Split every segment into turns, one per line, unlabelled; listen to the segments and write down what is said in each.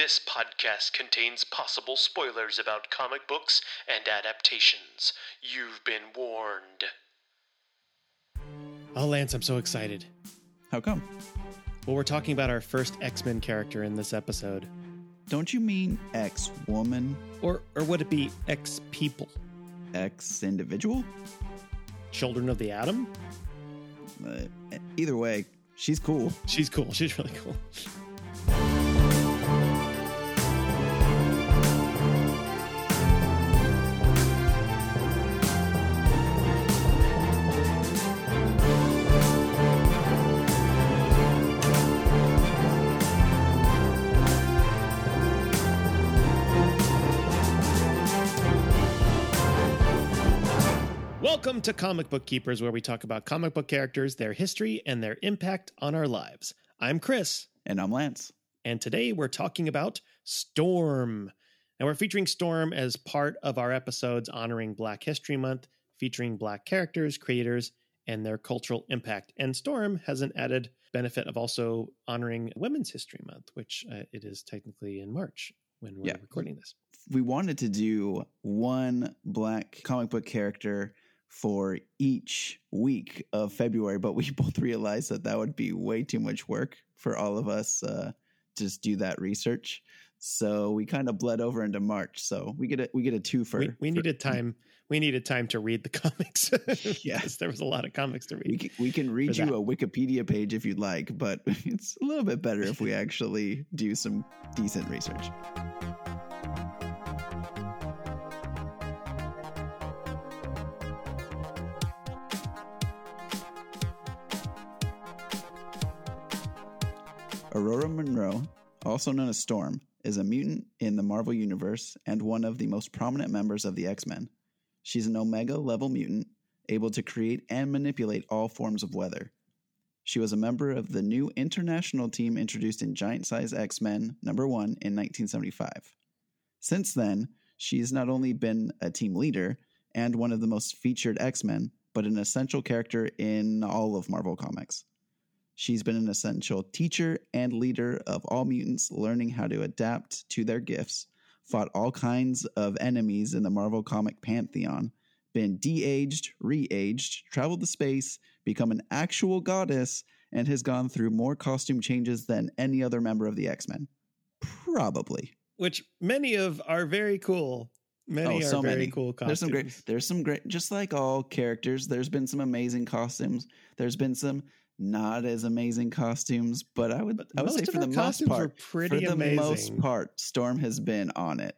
This podcast contains possible spoilers about comic books and adaptations. You've been warned.
Oh, Lance, I'm so excited.
How come?
Well, we're talking about our first X Men character in this episode.
Don't you mean ex woman,
Or, or would it be X people?
ex individual?
Children of the Atom?
Uh, either way, she's cool.
She's cool. She's really cool. Welcome to Comic Book Keepers, where we talk about comic book characters, their history, and their impact on our lives. I'm Chris.
And I'm Lance.
and today we're talking about Storm. Now, we're featuring Storm as part of our episodes honoring Black History Month, featuring Black characters, creators, and their cultural impact. And Storm has an added benefit of also honoring Women's History Month, which uh, it is technically in March when we're
Yeah.
recording this.
We wanted to do one black comic book character for each week of February, but we both realized that that would be way too much work for all of us uh, just do that research. So we kind of bled over into March. So we get a we get a two for
we, we
for-
needed time. We needed time to read the comics. yes, there was a lot of comics to
We
read.
can, we can read you
that.
a Wikipedia page if you'd like, but it's a little bit better if we actually do some decent research. Ororo Munroe, also known as Storm, is a mutant in the Marvel Universe and one of the most prominent members of the X Men. She's an Omega level mutant, able to create and manipulate all forms of weather. She was a member of the new international team introduced in Giant Size X Men number 1 in 1975. Since then, she's not only been a team leader and one of the most featured X Men, but an essential character in all of Marvel Comics. She's been an essential teacher and leader of all mutants, learning how to adapt to their gifts, fought all kinds of enemies in the Marvel comic pantheon, been de aged, re aged, traveled the space, become an actual goddess, and has gone through more costume changes than any other member of the X Men. Probably.
Which many of are very cool. Many
Oh,
are
so
very
many.
cool costumes.
There's some great. There's some great. Just like all characters, there's been some amazing costumes. There's been some not as amazing costumes, but I would
But
I would say for the most part,
pretty
for the
amazing.
most part, Storm has been on it.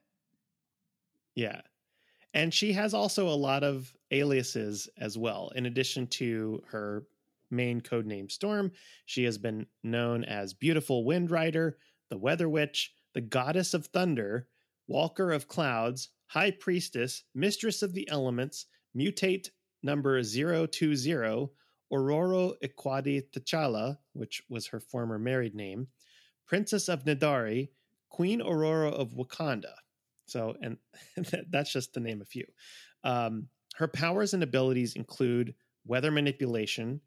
Yeah. And she has also a lot of aliases as well. In addition to her main code name Storm, she has been known as Beautiful Wind Rider, the Weather Witch, the Goddess of Thunder, Walker of Clouds, High Priestess, Mistress of the Elements, Mutate number 020, Ororo Iqadi T'Challa, which was her former married name, Princess of Nadari, Queen Ororo of Wakanda. So, and that's just to name a few. Um, her powers and abilities include weather manipulation.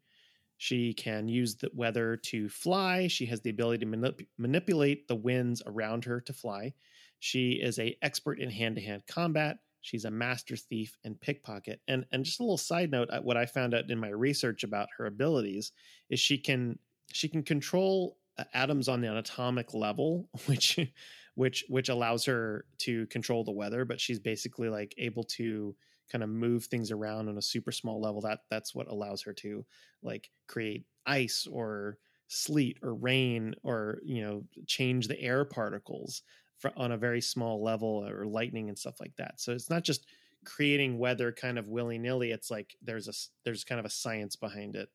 She can use the weather to fly. She has the ability to manip- manipulate the winds around her to fly. She is a expert in hand-to-hand combat. She's a master thief and pickpocket. And and just a little side note, uh, what I found out in my research about her abilities is she can she can control uh, atoms on the atomic level, which which which allows her to control the weather but she's basically like able to kind of move things around on a super small level that that's what allows her to like create ice or sleet or rain or you know change the air particles for, on a very small level or lightning and stuff like that so it's not just creating weather kind of willy-nilly it's like there's a there's kind of a science behind it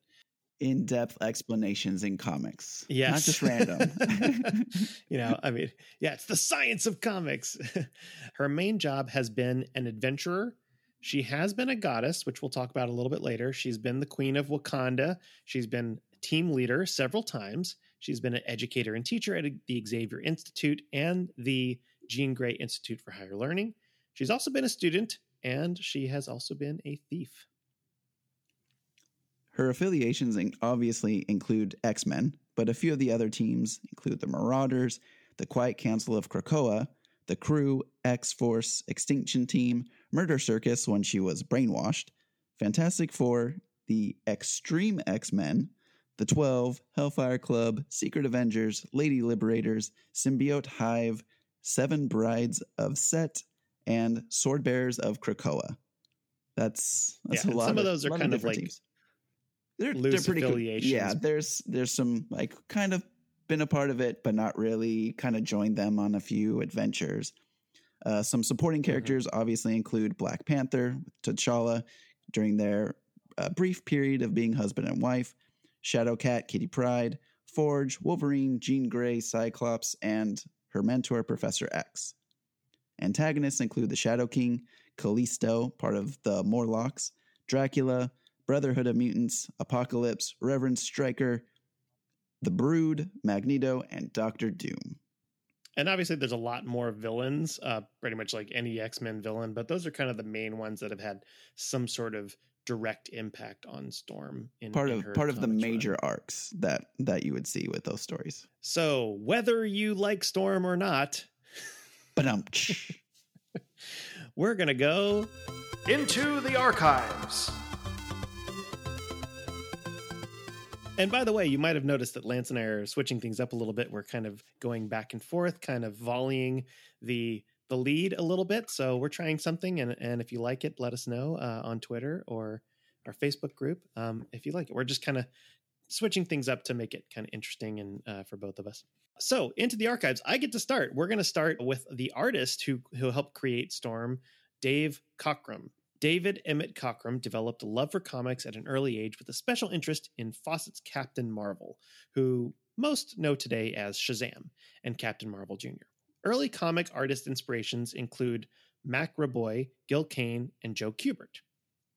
In-depth explanations in comics,
Yes.
not just random.
you know, I mean, yeah, it's the science of comics. Her main job has been an adventurer. She has been a goddess, which we'll talk about a little bit later. She's been the queen of Wakanda. She's been team leader several times. She's been an educator and teacher at the Xavier Institute and the Jean Grey Institute for Higher Learning. She's also been a student and she has also been a thief.
Her affiliations obviously include X Men, but a few of the other teams include the Marauders, the Quiet Council of Krakoa, the Crew, X Force, Extinction Team, Murder Circus when she was brainwashed, Fantastic Four, the Extreme X Men, the Twelve, Hellfire Club, Secret Avengers, Lady Liberators, Symbiote Hive, Seven Brides of Set, and Sword Bearers of Krakoa. That's that's
Yeah,
a lot.
some of those are kind of like
teams. They're, they're pretty cool. Yeah, there's there's some like kind of been a part of it, but not really. Kind of joined them on a few adventures. Uh, some supporting
Mm-hmm.
characters obviously include Black Panther, T'Challa during their uh, brief period of being husband and wife, Shadowcat, Kitty Pryde, Forge, Wolverine, Jean Grey, Cyclops, and her mentor, Professor X. Antagonists include the Shadow King, Callisto, part of the Morlocks, Dracula, Brotherhood of Mutants, Apocalypse, Reverend Stryker, The Brood, Magneto, and Doctor Doom.
and obviously there's a lot more villains uh pretty much like any x-men villain but those are kind of the main ones that have had some sort of direct impact on storm in
Part
in
of
her
part of the
comics run.
major arcs that that you would see with those stories.
so whether you like storm or not
But um,
we're gonna go
Into the archives.
and by the way you might have noticed that lance and i are switching things up a little bit we're kind of going back and forth kind of volleying the the lead a little bit so we're trying something and and if you like it let us know uh, on twitter or our facebook group um, if you like it. We're just kind of switching things up to make it kind of interesting and uh, for both of us. So into the archives i get to start. We're going to start with the artist who who helped create storm dave cockrum. David Emmett Cockrum developed a love for comics at an early age with a special interest in Fawcett's Captain Marvel, who most know today as Shazam and Captain Marvel Jr. Early comic artist inspirations include Mac Raboy, Gil Kane, and Joe Kubert.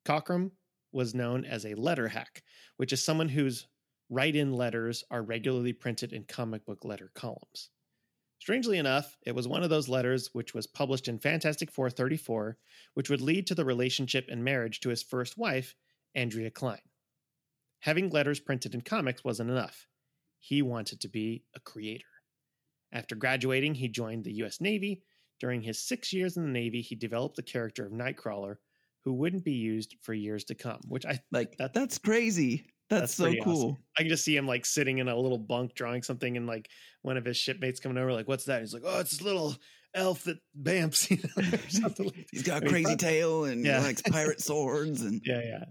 Cockrum was known as a letter hack, which is someone whose write in letters are regularly printed in comic book letter columns. Strangely enough, it was one of those letters which was published in Fantastic Four 34, which would lead to the relationship and marriage to his first wife, Andrea Klein. Having letters printed in comics wasn't enough. He wanted to be a creator. After graduating, he joined the U.S. Navy. During his six years in the Navy, he developed the character of Nightcrawler, who wouldn't be used for years to come, which I
like
That-
that's crazy. That's,
That's
so cool.
awesome. I can just see him like sitting in a little bunk drawing something, and like one of his shipmates coming over, like, "What's that?" He's like, "Oh, it's this little elf that bamps." You know, or something like
He's got a crazy tail and
Yeah.
likes pirate swords and
Yeah, yeah.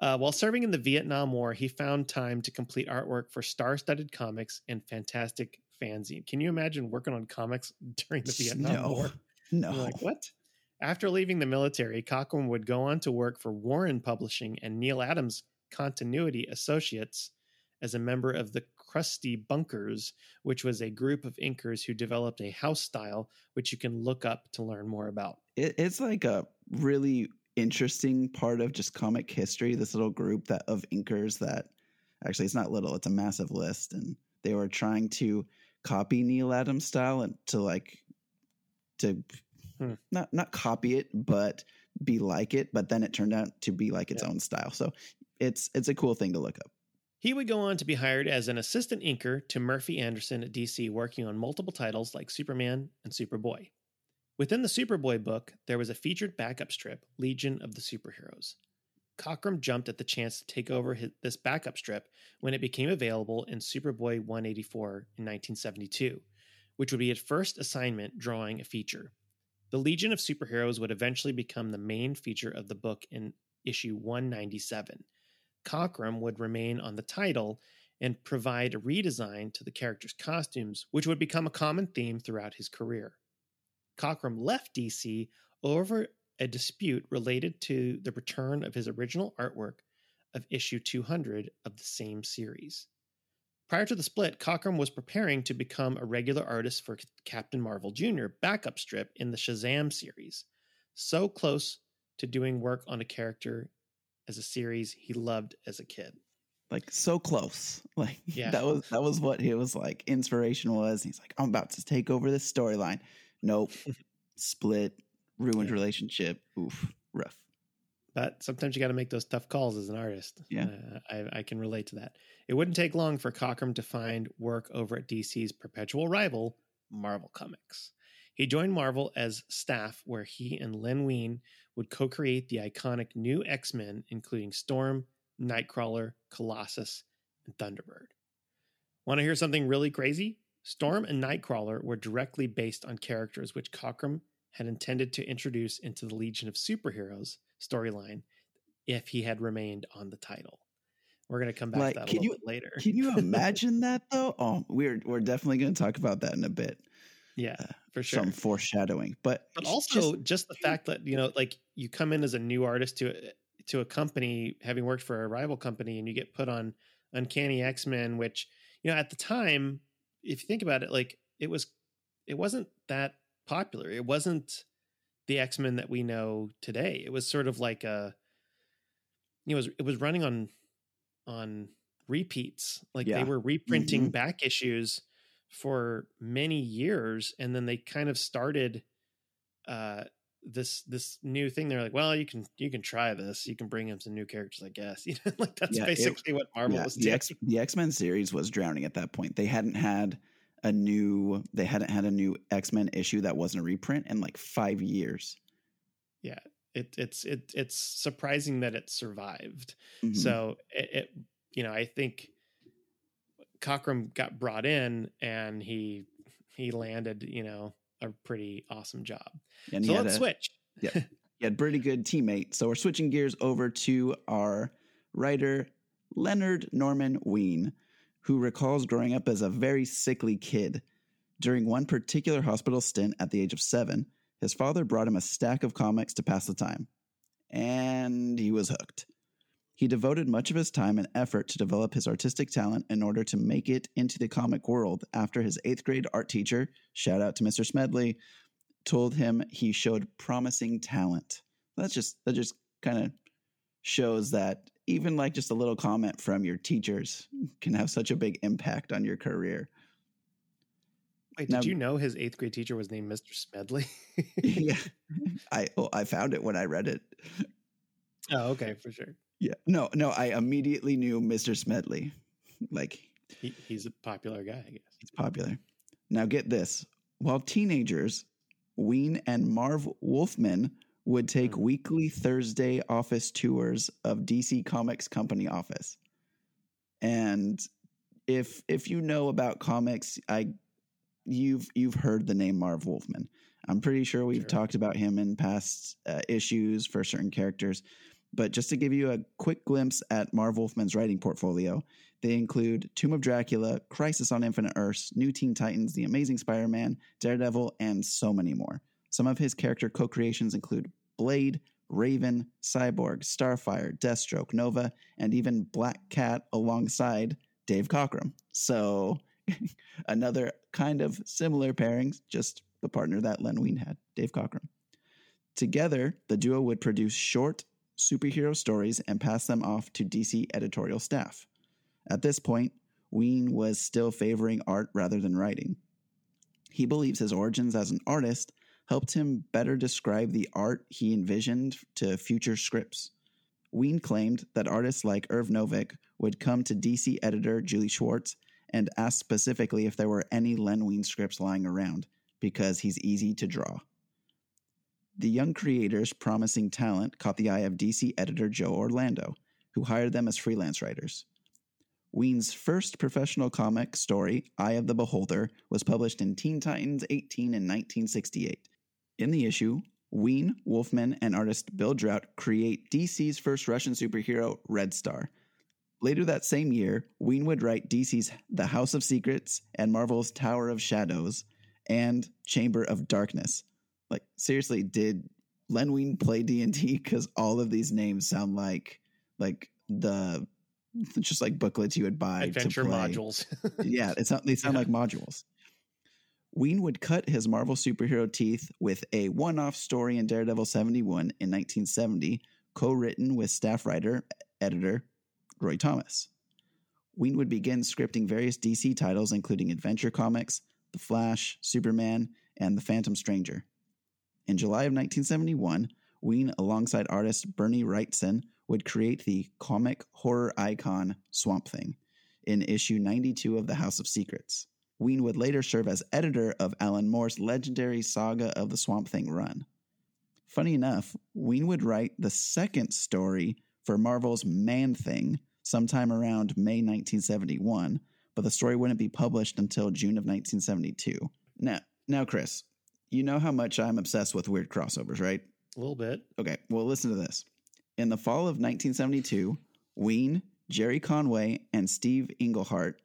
Uh, while serving in the Vietnam War, he found time to complete artwork for star-studded comics and fantastic fanzine. Can you imagine working on comics during the Vietnam
no,
War?
no.
You're like, what? After leaving the military, Cockrum would go on to work for Warren Publishing and Neal Adams Continuity Associates as a member of the Crusty Bunkers, which was a group of inkers who developed a house style, which you can look up to learn more about.
it, it's like a really interesting part of just comic history. This little group that of inkers that actually it's not little; it's a massive list, and they were trying to copy Neal Adams style and to like to
Hmm.
not not copy it, but be like it. But then it turned out to be like its
Yeah.
own style. So it's it's a cool thing to look up.
He would go on to be hired as an assistant inker to Murphy Anderson at DC, working on multiple titles like Superman and Superboy. Within the Superboy book, there was a featured backup strip, Legion of the Superheroes. Cockrum jumped at the chance to take over his, this backup strip when it became available in Superboy 184 in 1972, which would be his first assignment drawing a feature. The Legion of Superheroes would eventually become the main feature of the book in issue 197. Cockrum would remain on the title and provide a redesign to the characters' costumes, which would become a common theme throughout his career. Cockrum left DC over a dispute related to the return of his original artwork of issue 200 of the same series. Prior to the split, Cockrum was preparing to become a regular artist for Captain Marvel Jr. backup strip in the Shazam series, so close to doing work on a character as a series he loved as a kid.
Like so close. Like
Yeah.
that was that was what he was like. Inspiration was. He's like, I'm about to take over this storyline. Nope. Split, ruined
Yeah.
relationship. Oof, rough.
But sometimes you got to make those tough calls as an artist.
Yeah.
Uh, I, I can relate to that. It wouldn't take long for Cockrum to find work over at DC's perpetual rival, Marvel Comics. He joined Marvel as staff, where he and Len Wein would co create the iconic new X Men, including Storm, Nightcrawler, Colossus, and Thunderbird. Want to hear something really crazy? Storm and Nightcrawler were directly based on characters which Cockrum had intended to introduce into the Legion of Superheroes storyline if he had remained on the title. We're going to come back
Like,
to that a
can
little
you-
bit later.
Can you imagine that though? Oh, we're we're definitely going to talk about that in a bit.
yeah,
uh,
for sure.
Some foreshadowing, but
but also
just-
just, the fact that you know like you come in as a new artist to to a company having worked for a rival company and you get put on uncanny x-men which you know at the time if you think about it like it was it wasn't that popular. It wasn't the x-men that we know today. It was sort of like a you know it was, it was running on on repeats. Like
Yeah.
they were reprinting
Mhm.
back issues for many years and then they kind of started uh this this new thing. They're like well you can you can try this. You can bring in some new characters i guess. You know like that's
Yeah, it-
basically what marvel
yeah,
was
the
doing.
X the X Men series was drowning at that point. They hadn't had a new they hadn't had a new X Men issue that wasn't a reprint in like five years.
Yeah, it, it's it, it's surprising that it survived
Mhm.
so it, it you know i think cockrum got brought in and he he landed you know a pretty awesome job
and
so let's
a,
switch Yeah.
he had pretty good teammate. So we're switching gears over to our writer Leonard Norman Wein, who recalls growing up as a very sickly kid. During one particular hospital stint at the age of seven, his father brought him a stack of comics to pass the time, and he was hooked. He devoted much of his time and effort to develop his artistic talent in order to make it into the comic world after his eighth grade art teacher, shout out to Mr. Smedley, told him he showed promising talent. That's just that just kind of shows that even like just a little comment from your teachers can have such a big impact on your career.
wait
Now-
did you know his eighth grade teacher was named mr smedley
yeah. I oh, I found it when I read it.
oh okay for sure
Yeah. No, no, I immediately knew Mr. Smedley. Like
he, he's a popular guy i guess
He's popular. Now get this. While teenagers, Wein and Marv Wolfman would take
Hmm.
weekly Thursday office tours of DC Comics Company office. And if if you know about comics, I you've you've heard the name Marv Wolfman. I'm pretty sure we've
Sure.
talked about him in past uh, issues for certain characters. But just to give you a quick glimpse at Marv Wolfman's writing portfolio, they include Tomb of Dracula, Crisis on Infinite Earths, New Teen Titans, The Amazing Spider Man, Daredevil, and so many more. Some of his character co creations include Blade, Raven, Cyborg, Starfire, Deathstroke, Nova, and even Black Cat alongside Dave Cockrum. So, another kind of similar pairings, just the partner that Len Wein had, Dave Cockrum. Together, the duo would produce short superhero stories and pass them off to DC editorial staff. At this point, Wein was still favoring art rather than writing. He believes his origins as an artist helped him better describe the art he envisioned to future scripts. Wein claimed that artists like Irv Novick would come to DC editor Julie Schwartz and ask specifically if there were any Len Wein scripts lying around, because he's easy to draw. The young creator's promising talent caught the eye of DC editor Joe Orlando, who hired them as freelance writers. Wein's first professional comic story, Eye of the Beholder, was published in Teen Titans 18 in 1968. In the issue, Wein, Wolfman, and artist Bill Draut create DC's first Russian superhero, Red Star. Later that same year, Wein would write DC's The House of Secrets and Marvel's Tower of Shadows and Chamber of Darkness. Like seriously, did Len Wein play D and D? Because all of these names sound like like the just like booklets you would buy
adventure
to play.
modules
Yeah, it's not, they sound
Yeah.
like modules. Wein would cut his Marvel superhero teeth with a one-off story in Daredevil 71 in 1970, co-written with staff writer editor Roy Thomas. Wein would begin scripting various DC titles including Adventure Comics, The Flash, Superman, and The Phantom Stranger. In July of 1971, Wein, alongside artist Bernie Wrightson, would create the comic horror icon Swamp Thing in issue 92 of The House of Secrets. Wein would later serve as editor of Alan Moore's legendary Saga of the Swamp Thing run. Funny enough, Wein would write the second story for Marvel's Man Thing sometime around May 1971, but the story wouldn't be published until June of 1972. Now, now, Chris, you know how much I'm obsessed with weird crossovers, right?
A little bit.
Okay, well, listen to this. In the fall of 1972, Wein, Gerry Conway, and Steve Englehart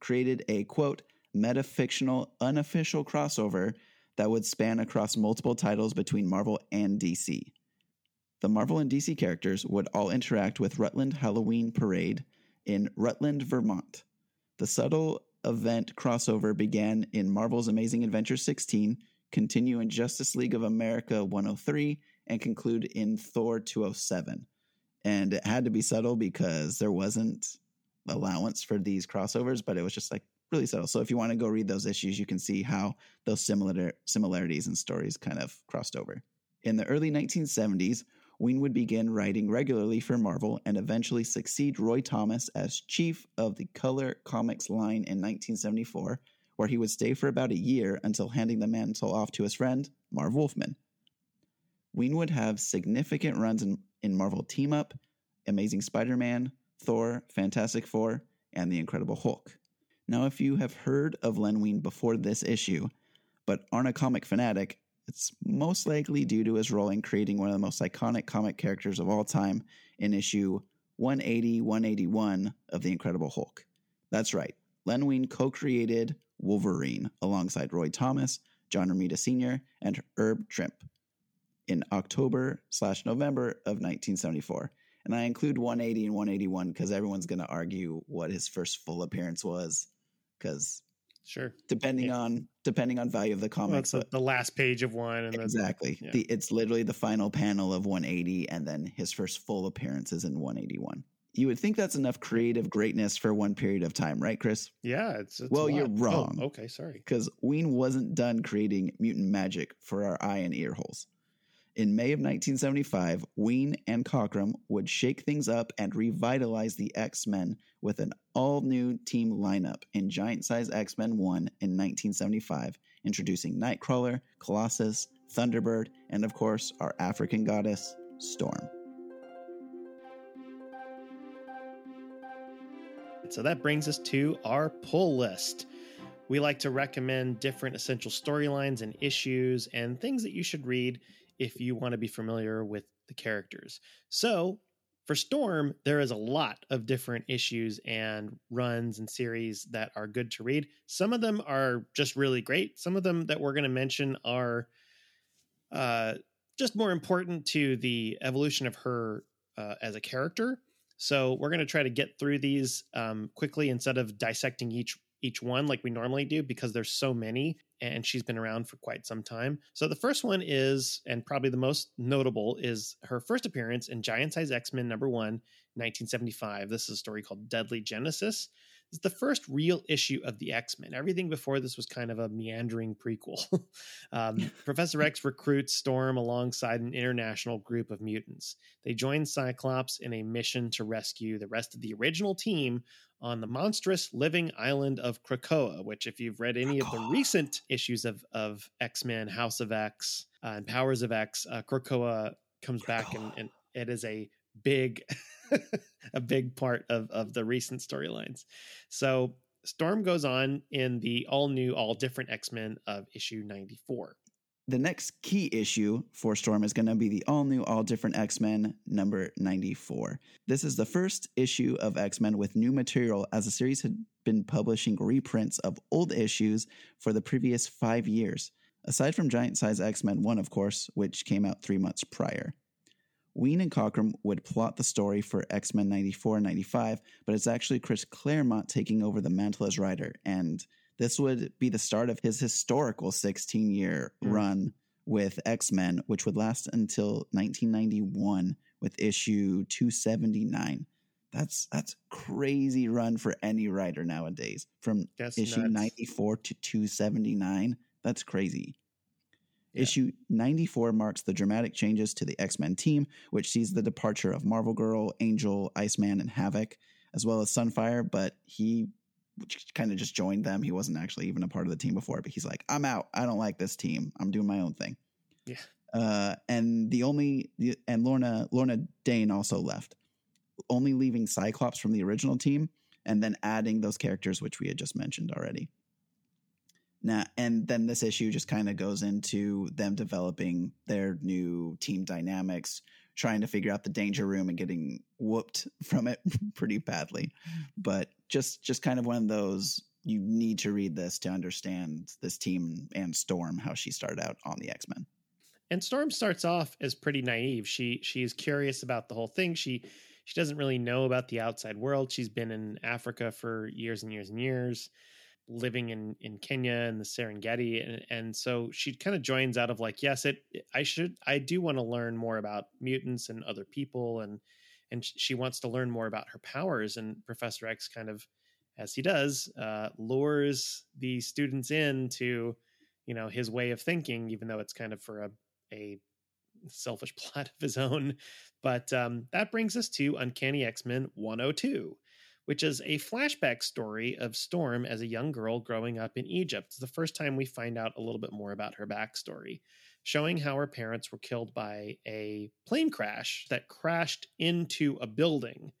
created a quote, metafictional, unofficial crossover that would span across multiple titles between Marvel and DC. The Marvel and DC characters would all interact with Rutland Halloween Parade in Rutland, Vermont. The subtle event crossover began in Marvel's Amazing Adventure 16, continue in Justice League of America 103, and conclude in Thor 207. And it had to be subtle because there wasn't allowance for these crossovers, but it was just like really subtle. So if you want to go read those issues, you can see how those similar similarities and stories kind of crossed over. In the early 1970s, Wein would begin writing regularly for Marvel and eventually succeed Roy Thomas as chief of the Color Comics line in 1974, where he would stay for about a year until handing the mantle off to his friend, Marv Wolfman. Wein would have significant runs in, in Marvel Team Up, Amazing Spider Man, Thor, Fantastic Four, and The Incredible Hulk. Now, if you have heard of Len Wein before this issue, but aren't a comic fanatic, it's most likely due to his role in creating one of the most iconic comic characters of all time in issue 180 181 of The Incredible Hulk. That's right, Len Wein co created Wolverine alongside Roy Thomas, John Romita Sr., and Herb Trimpe in October slash November of 1974. And I include 180 and 181 because everyone's going to argue what his first full appearance was because
Sure.
depending
Yeah.
on depending on value of the
Well,
comic.
it's the, last page of one,
exactly.
yeah.
The, it's literally the final panel of 180, and then his first full appearance is in 181. You would think that's enough creative greatness for one period of time, right, Chris?
yeah, it's, it's
Well, you're
oh,
wrong.
Oh, okay, sorry.
Because Wein wasn't done creating mutant magic for our eye and ear holes. In May of 1975, Wein and Cockrum would shake things up and revitalize the X Men with an all new team lineup in Giant Size X Men 1 in 1975, introducing Nightcrawler, Colossus, Thunderbird, and of course, our African goddess, Storm.
So that brings us to our pull list. We like to recommend different essential storylines and issues and things that you should read if you want to be familiar with the characters. So, for Storm, there is a lot of different issues and runs and series that are good to read. Some of them are just really great. Some of them that we're going to mention are uh, just more important to the evolution of her uh, as a character. So we're going to try to get through these um, quickly instead of dissecting each each one like we normally do because there's so many and she's been around for quite some time. So the first one is and probably the most notable is her first appearance in Giant Size X-Men number 1, 1975. This is a story called Deadly Genesis. It's the first real issue of the X Men. Everything before this was kind of a meandering prequel. um, Professor X recruits Storm alongside an international group of mutants. They join Cyclops in a mission to rescue the rest of the original team on the monstrous living island of Krakoa, which, if you've read any of the recent issues of, of X Men, House of X, uh, and Powers of X, uh, Krakoa comes back and, and it is a big a big part of of the recent storylines so storm goes on in the all new all different x-men of issue 94
The next key issue for Storm is going to be the all new, all different X Men number 94. This is the first issue of X Men with new material, as the series had been publishing reprints of old issues for the previous five years, aside from Giant Size X Men 1, of course, which came out three months prior. Wein and Cockrum would plot the story for X Men 94 and 95, but it's actually Chris Claremont taking over the mantle as writer, and this would be the start of his historical 16 year
Hmm.
run with X Men, which would last until 1991 with issue 279. That's that's crazy run for any writer nowadays. From
That's
issue
nuts.
94 to 279, that's crazy.
Yeah.
Issue 94 marks the dramatic changes to the X Men team, which sees the departure of Marvel Girl, Angel, Iceman, and Havoc, as well as Sunfire, but he kind of just joined them. He wasn't actually even a part of the team before, but he's like, I'm out. I don't like this team. I'm doing my own thing.
Yeah.
Uh, and the only and Lorna Lorna Dane also left, only leaving Cyclops from the original team, and then adding those characters which we had just mentioned already. Now, and then this issue just kind of goes into them developing their new team dynamics, trying to figure out the danger room and getting whooped from it pretty badly. But just just kind of one of those you need to read this to understand this team and Storm how she started out on the X Men.
And Storm starts off as pretty naive. She she is curious about the whole thing. She she doesn't really know about the outside world. She's been in Africa for years and years and years, living in in Kenya and the Serengeti, and and so she kind of joins out of like, yes, it I should I do want to learn more about mutants and other people, and and she wants to learn more about her powers. And Professor X kind of, as he does, uh, lures the students in to you know his way of thinking, even though it's kind of for a a selfish plot of his own. But um, that brings us to Uncanny X Men 102, which is a flashback story of Storm as a young girl growing up in Egypt. It's the first time we find out a little bit more about her backstory, showing how her parents were killed by a plane crash that crashed into a building.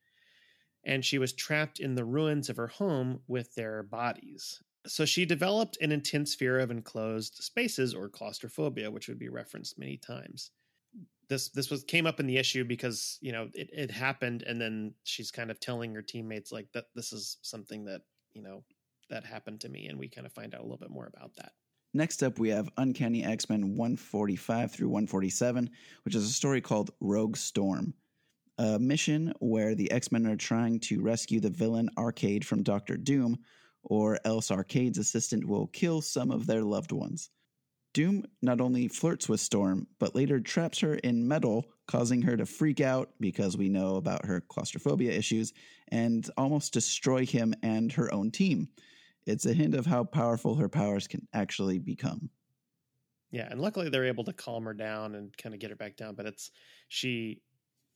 And she was trapped in the ruins of her home with their bodies. So she developed an intense fear of enclosed spaces or claustrophobia, which would be referenced many times. This this was came up in the issue because you know it, it happened, and then she's kind of telling her teammates like that this is something that you know that happened to me, and we kind of find out a little bit more about that.
Next up, we have Uncanny X Men 145 through 147, which is a story called Rogue Storm. A mission where the X Men are trying to rescue the villain Arcade from Doctor Doom, or else Arcade's assistant will kill some of their loved ones. Doom not only flirts with Storm, but later traps her in metal, causing her to freak out because we know about her claustrophobia issues and almost destroy him and her own team. It's a hint of how powerful her powers can actually become.
Yeah, and luckily they're able to calm her down and kind of get her back down, but it's she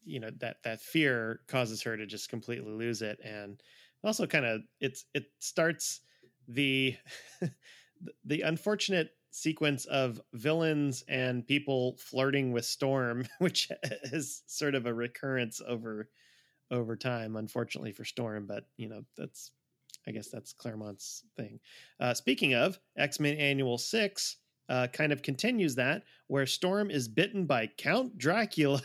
you know that that fear causes her to just completely lose it and also kind of it's it starts the the unfortunate sequence of villains and people flirting with storm which is sort of a recurrence over over time unfortunately for storm but you know that's i guess that's claremont's thing uh, speaking of x-men annual 6 uh, kind of continues that, where Storm is bitten by Count Dracula,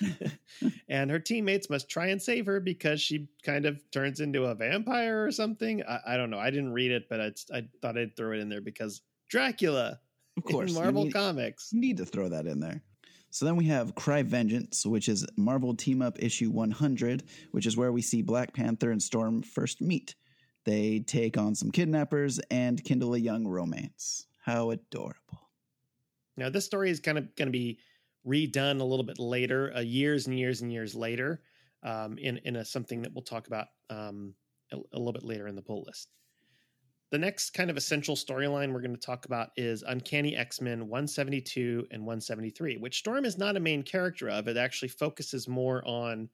and her teammates must try and save her because she kind of turns into a vampire or something. I, I don't know. I didn't read it, but I, I, thought I'd throw it in there because Dracula,
of course,
Marvel
need,
Comics.
You need to throw that in there. So then we have Cry Vengeance, which is Marvel Team Up issue 100, which is where we see Black Panther and Storm first meet. They take on some kidnappers and kindle a young romance. How adorable.
Now, this story is kind of going to be redone a little bit later, uh, years and years and years later, um, in in a, something that we'll talk about um, a, a, little bit later in the pull list. The next kind of essential storyline we're going to talk about is Uncanny X Men 172 and 173, which Storm is not a main character of. It actually focuses more on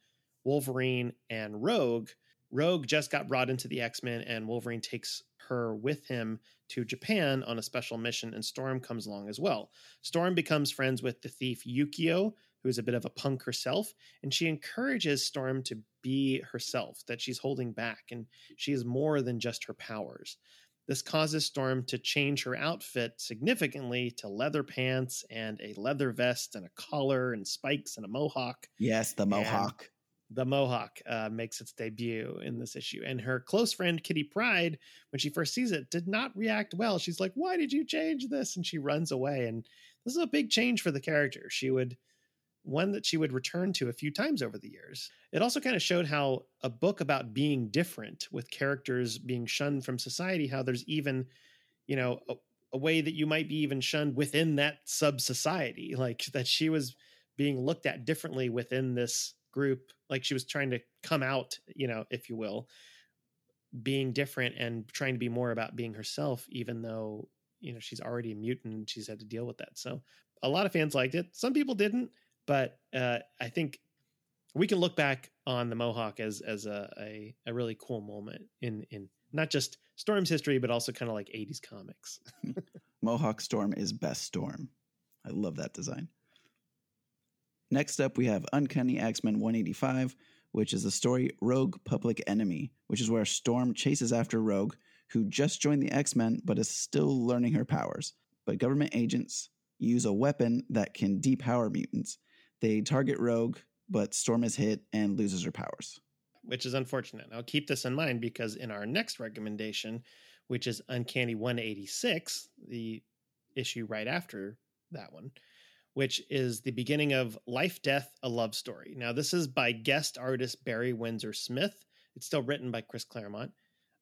Wolverine and Rogue. Rogue just got brought into the X Men, and Wolverine takes her with him to Japan on a special mission, and Storm comes along as well. Storm becomes friends with the thief Yukio, who's a bit of a punk herself, and she encourages Storm to be herself, that she's holding back, and she is more than just her powers. This causes Storm to change her outfit significantly to leather pants and a leather vest and a collar and spikes and a mohawk.
Yes, the mohawk
the Mohawk uh, makes its debut in this issue. And her close friend Kitty Pryde, when she first sees it, did not react well. She's like, Why did you change this? And she runs away. And this is a big change for the character. She would, one that she would return to a few times over the years. It also kind of showed how a book about being different with characters being shunned from society, how there's even, you know, a, a way that you might be even shunned within that sub society, like that she was being looked at differently within this group like she was trying to come out you know if you will being different and trying to be more about being herself even though you know she's already a mutant and she's had to deal with that. So a lot of fans liked it. Some people didn't but uh, i think we can look back on the mohawk as as a, a, a really cool moment in in not just Storm's history, but also kind of like 80s comics.
Mohawk Storm is best Storm. I love that design. Next up, we have Uncanny X Men 185, which is the story Rogue Public Enemy, which is where Storm chases after Rogue, who just joined the X Men but is still learning her powers. But government agents use a weapon that can depower mutants. They target Rogue, but Storm is hit and loses her powers.
Which is unfortunate. I'll keep this in mind because in our next recommendation, which is Uncanny 186, the issue right after that one, which is the beginning of Life, Death, a Love Story. Now, this is by guest artist Barry Windsor Smith. It's still written by Chris Claremont.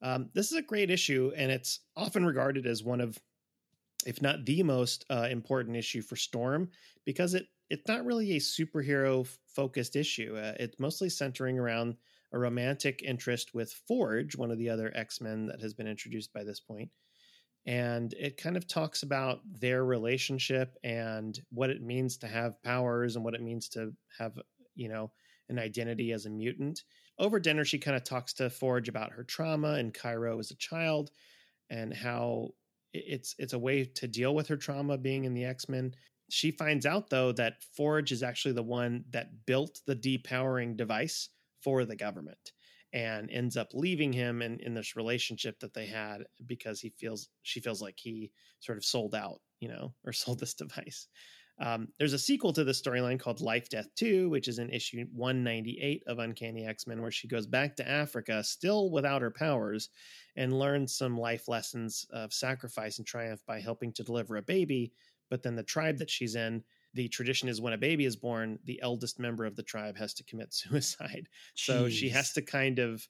Um, this is a great issue, and it's often regarded as one of, if not the most uh, important issue for Storm, because it it's not really a superhero focused issue. Uh, it's mostly centering around a romantic interest with Forge, one of the other X Men that has been introduced by this point. And it kind of talks about their relationship and what it means to have powers and what it means to have, you know, an identity as a mutant. Over dinner, she kind of talks to Forge about her trauma in Cairo as a child and how it's it's a way to deal with her trauma being in the X-Men she finds out though that Forge is actually the one that built the depowering device for the government and ends up leaving him in, in this relationship that they had because he feels she feels like he sort of sold out, you know, or sold this device. Um, there's a sequel to the storyline called Life Death 2, which is in issue 198 of Uncanny X Men, where she goes back to Africa, still without her powers, and learns some life lessons of sacrifice and triumph by helping to deliver a baby but then the tribe that she's in, the tradition is when a baby is born, the eldest member of the tribe has to commit suicide. Jeez. So she has to kind of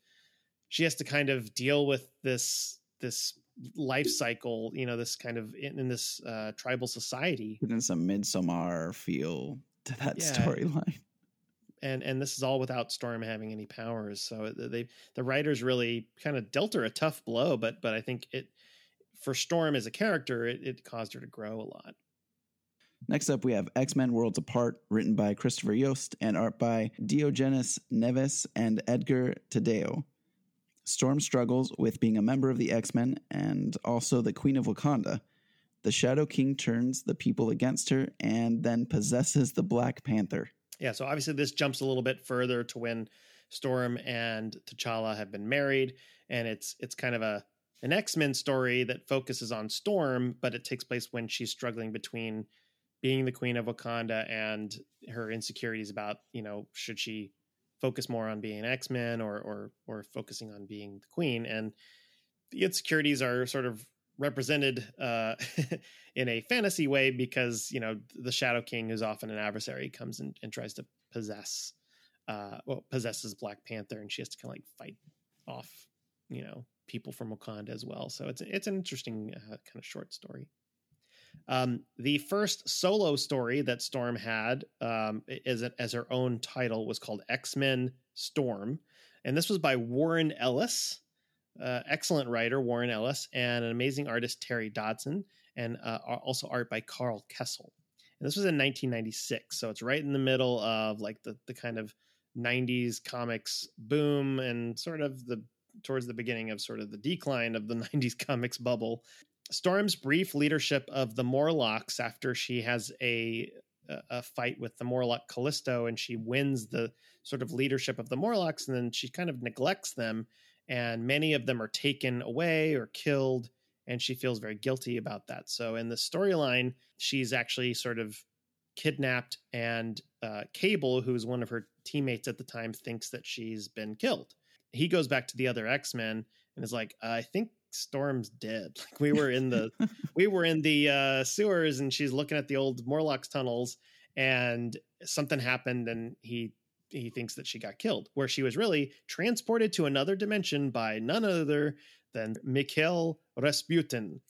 she has to kind of deal with this this life cycle, you know, this kind of in, in this uh, tribal society.
In some Midsommar feel to that yeah. storyline.
And and this is all without Storm having any powers. So they the writers really kind of dealt her a tough blow, but but I think it for Storm as a character, it, it caused her to grow a lot.
Next up, we have X Men Worlds Apart, written by Christopher Yost and art by Diogenes Neves and Edgar Tadeo. Storm struggles with being a member of the X Men and also the Queen of Wakanda. The Shadow King turns the people against her and then possesses the Black Panther.
Yeah, so obviously this jumps a little bit further to when Storm and T'Challa have been married, and it's it's kind of a an X Men story that focuses on Storm, but it takes place when she's struggling between being the queen of Wakanda and her insecurities about, you know, should she focus more on being an X-Men or or or focusing on being the queen and the insecurities are sort of represented uh, in a fantasy way because you know the Shadow King, who's often an adversary, comes and, and tries to possess, uh, well, possesses Black Panther, and she has to kind of like fight off, you know, people from Wakanda as well. So it's it's an interesting uh, kind of short story. Um, the first solo story that Storm had um, as, a, as her own title was called X Men Storm. And this was by Warren Ellis, uh, excellent writer, Warren Ellis, and an amazing artist, Terry Dodson, and uh, also art by Karl Kesel. And this was in 1996. So it's right in the middle of like the, the kind of 90s comics boom and sort of the towards the beginning of sort of the decline of the 90s comics bubble Storm's brief leadership of the Morlocks after she has a a fight with the Morlock Callisto and she wins the sort of leadership of the Morlocks and then she kind of neglects them and many of them are taken away or killed and she feels very guilty about that. So in the storyline, she's actually sort of kidnapped and uh, Cable, who's one of her teammates at the time, thinks that she's been killed. He goes back to the other X Men and is like, I think Storm's dead. Like we were in the we were in the uh, sewers, and she's looking at the old Morlocks tunnels, and something happened, and he he thinks that she got killed, where she was really transported to another dimension by none other than Mikhail Rasputin,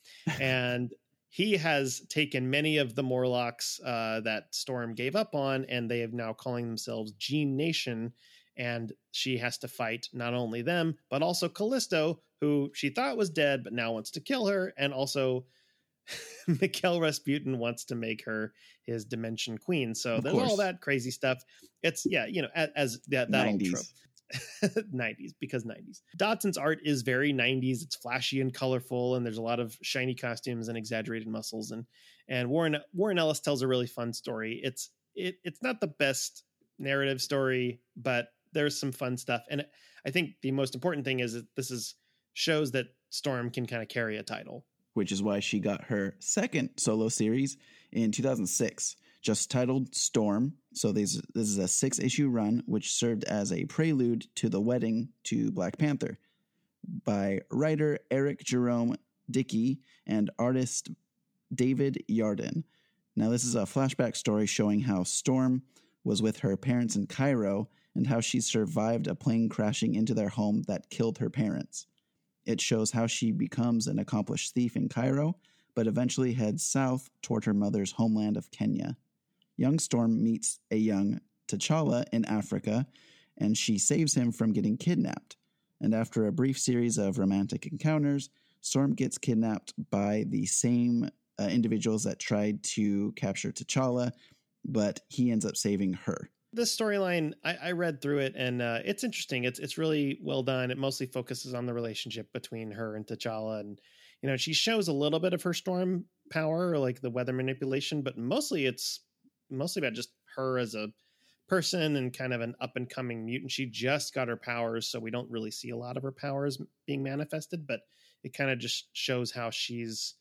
and he has taken many of the Morlocks uh, that Storm gave up on, and they have now calling themselves Gene Nation and she has to fight not only them but also Callisto, who she thought was dead but now wants to kill her, and also Mikhail Rasputin wants to make her his dimension queen. So of there's course. all that crazy stuff. It's yeah, you know, as, as that that 90s. old trope. 90s because 90s. Dodson's art is very 90s. It's flashy and colorful, and there's a lot of shiny costumes and exaggerated muscles. And and Warren Warren Ellis tells a really fun story. It's it it's not the best narrative story, but there's some fun stuff. And I think the most important thing is that this is shows that Storm can kind of carry a title.
Which is why she got her second solo series in 2006 just titled Storm. So this, this is a six issue run, which served as a prelude to the wedding to Black Panther by writer Eric Jerome Dickey and artist David Yardin. Now, this is a flashback story showing how Storm was with her parents in Cairo and how she survived a plane crashing into their home that killed her parents. It shows how she becomes an accomplished thief in Cairo, but eventually heads south toward her mother's homeland of Kenya. Young Storm meets a young T'Challa in Africa, and she saves him from getting kidnapped. And after a brief series of romantic encounters, Storm gets kidnapped by the same uh, individuals that tried to capture T'Challa, but he ends up saving her.
This storyline, I, I, read through it, and uh, it's interesting. It's it's really well done. It mostly focuses on the relationship between her and T'Challa, and you know she shows a little bit of her storm power, like the weather manipulation, but mostly it's mostly about just her as a person and kind of an up and coming mutant. She just got her powers, so we don't really see a lot of her powers being manifested, but it kind of just shows how she's,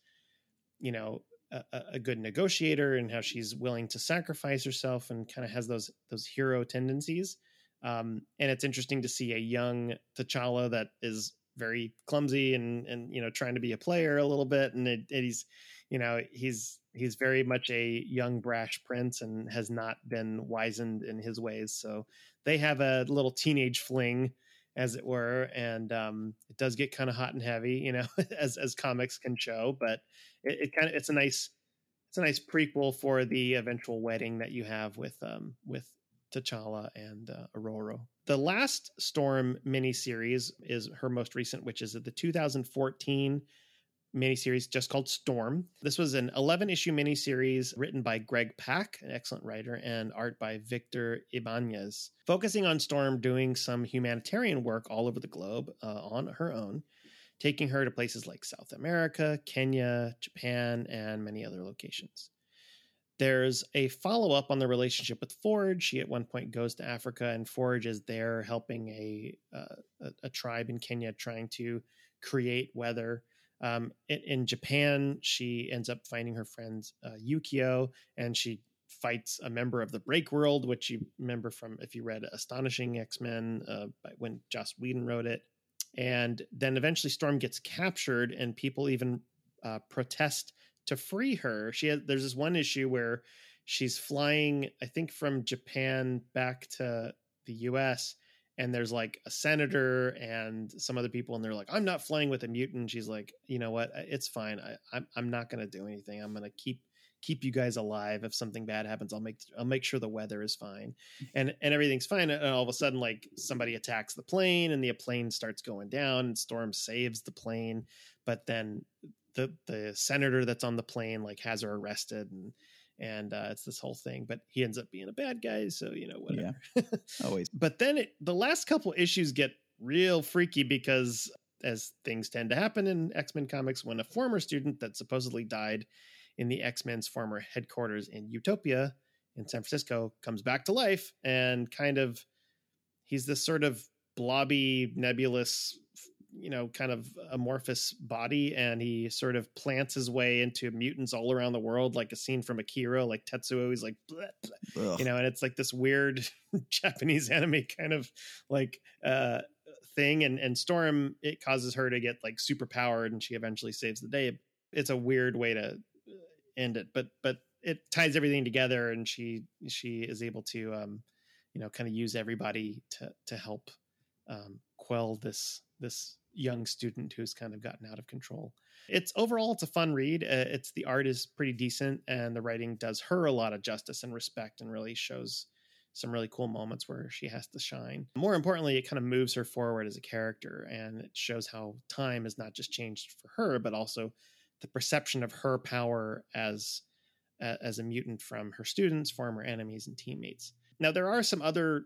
you know, a, a, good negotiator and how she's willing to sacrifice herself and kind of has those those hero tendencies. Um, and it's interesting to see a young T'Challa that is very clumsy and and you know trying to be a player a little bit, and it, he's you know he's he's very much a young brash prince and has not been wizened in his ways. So they have a little teenage fling as it were and um, it does get kind of hot and heavy you know as as comics can show. But it, it kind of it's a nice it's a nice prequel for the eventual wedding that you have with um with T'Challa and uh, Ororo. The last Storm miniseries is her most recent, which is the 2014 miniseries just called Storm. This was an 11 issue miniseries written by Greg Pak, an excellent writer, and art by Victor Ibanez, focusing on Storm doing some humanitarian work all over the globe uh, on her own, taking her to places like South America, Kenya, Japan, and many other locations. There's a follow up on the relationship with Forge. She at one point goes to Africa, and Forge is there helping a, uh, a, a tribe in Kenya trying to create weather um, in, in, Japan, she ends up finding her friend uh, Yukio, and she fights a member of the Break World, which you remember from if you read Astonishing X Men uh, when Joss Whedon wrote it. And then eventually, Storm gets captured, and people even uh, protest to free her. She has, there's this one issue where she's flying, I think, from Japan back to the U.S and there's like a senator and some other people and they're like i'm not flying with a mutant. She's like you know what? It's fine. I, I'm, I'm not going to do anything. I'm going to keep keep you guys alive if something bad happens i'll make i'll make sure the weather is fine and and everything's fine and all of a sudden like somebody attacks the plane and the plane starts going down and storm saves the plane but then the the senator that's on the plane like has her arrested and and uh, it's this whole thing. But he ends up being a bad guy, so you know whatever.
Yeah, always.
but then it, the last couple issues get real freaky because, as things tend to happen in X Men comics, when a former student that supposedly died in the X Men's former headquarters in Utopia in San Francisco comes back to life and kind of he's this sort of blobby, nebulous you know kind of amorphous body and he sort of plants his way into mutants all around the world like a scene from akira like tetsuo he's like bleh, bleh, you know and it's like this weird japanese anime kind of like uh thing and and storm it causes her to get like super powered and she eventually saves the day. It's a weird way to end it but but it ties everything together and she she is able to um you know kind of use everybody to to help um quell this this young student who's kind of gotten out of control. It's overall it's a fun read. Uh, it's the art is pretty decent and the writing does her a lot of justice and respect and really shows some really cool moments where she has to shine. More importantly, it kind of moves her forward as a character and it shows how time has not just changed for her but also the perception of her power as as a mutant from her students, former enemies and teammates. Now there are some other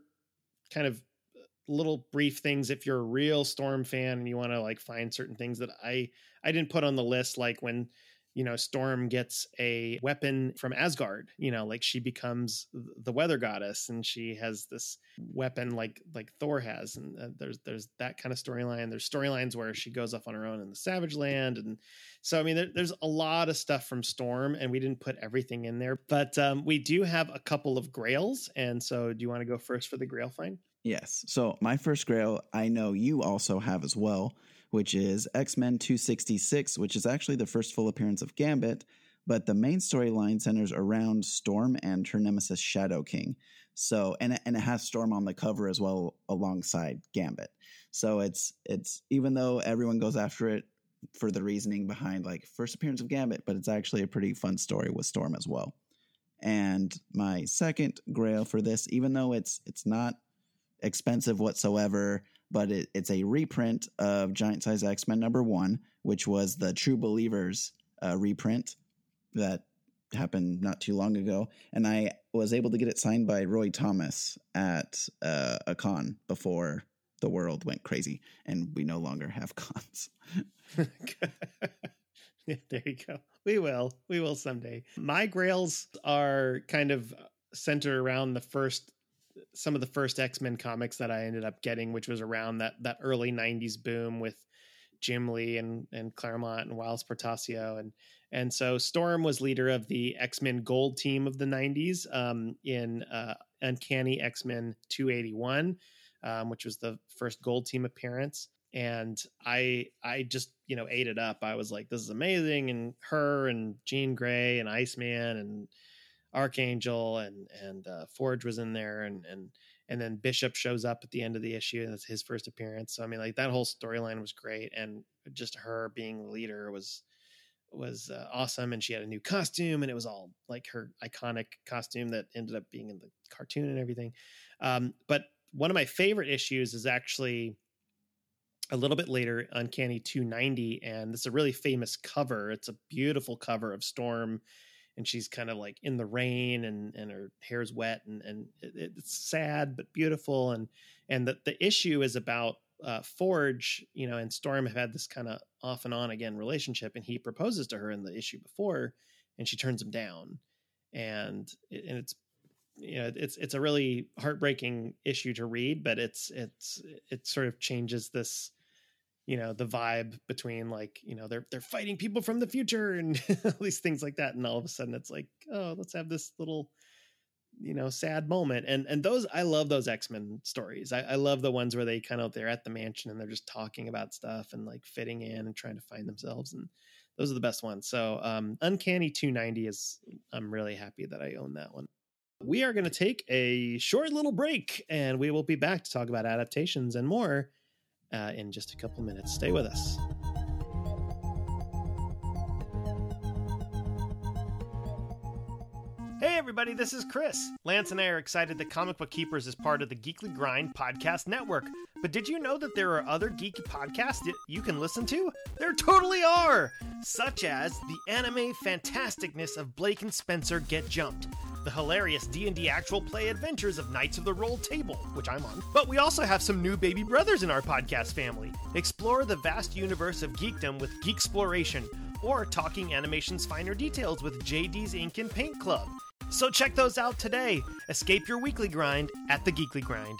kind of uh, little brief things if you're a real Storm fan and you want to like find certain things that I I didn't put on the list, like when you know storm gets a weapon from asgard you know like she becomes the weather goddess and she has this weapon like like thor has and uh, there's there's that kind of storyline there's storylines where she goes off on her own in the savage land and so i mean there, there's a lot of stuff from storm and we didn't put everything in there but um, we do have a couple of grails and so do you want to go first for the grail find
Yes. So my first grail, I know you also have as well, which is X Men 266, which is actually the first full appearance of Gambit, but the main storyline centers around Storm and her nemesis Shadow King. So and and it has Storm on the cover as well alongside Gambit. So it's it's even though everyone goes after it for the reasoning behind like first appearance of Gambit, but it's actually a pretty fun story with Storm as well. And my second grail for this, even though it's it's not expensive whatsoever, but it, it's a reprint of Giant Size X Men number one, which was the True Believers uh, reprint that happened not too long ago. And I was able to get it signed by Roy Thomas at uh, a con before the world went crazy and we no longer have cons.
yeah, there you go. We will. We will someday. My grails are kind of centered around the first some of the first X-Men comics that I ended up getting, which was around that that early 90s boom with Jim Lee and and Claremont and Whilce Portacio and and so Storm was leader of the X-Men Gold team of the 90s um, in uh, Uncanny X-Men 281, um, which was the first Gold team appearance. And I I just you know ate it up. I was like, this is amazing. And her and Jean Grey and Iceman and Archangel and and uh, Forge was in there, and and and then Bishop shows up at the end of the issue, and it's his first appearance. So I mean, like that whole storyline was great, and just her being the leader was was uh, awesome. And she had a new costume, and it was all like her iconic costume that ended up being in the cartoon and everything. Um, but one of my favorite issues is actually a little bit later, Uncanny 290, and it's a really famous cover. It's a beautiful cover of Storm and she's kind of like in the rain and and her hair's wet and and it, it's sad but beautiful and and the the issue is about uh, Forge, you know, and Storm have had this kind of off and on again relationship, and he proposes to her in the issue before, and she turns him down, and and it's you know it's it's a really heartbreaking issue to read, but it's it's it sort of changes this you know the vibe between like you know they're they're fighting people from the future and all these things like that. And all of a sudden it's like oh let's have this little you know sad moment. And and those i love those x-men stories. I, I love the ones where they kind of they're at the mansion and they're just talking about stuff and like fitting in and trying to find themselves and those are the best ones. So um uncanny 290 is i'm really happy that i own that one. We are going to take a short little break and we will be back to talk about adaptations and more uh, in just a couple minutes. Stay with us. Hey, everybody, this is Chris. Lance and I are excited that Comic Book Keepers is part of the Geekly Grind podcast network. But did you know that there are other geeky podcasts that you can listen to? There totally are! Such as the anime fantasticness of Blake and Spencer Get Jumped the hilarious D&D actual play adventures of Knights of the Roll Table, which I'm on. But we also have some new baby brothers in our podcast family. Explore the vast universe of geekdom with Geek Exploration, or Talking Animation's Finer Details with JD's Ink and Paint Club. So check those out today. Escape your weekly grind at the Geekly Grind.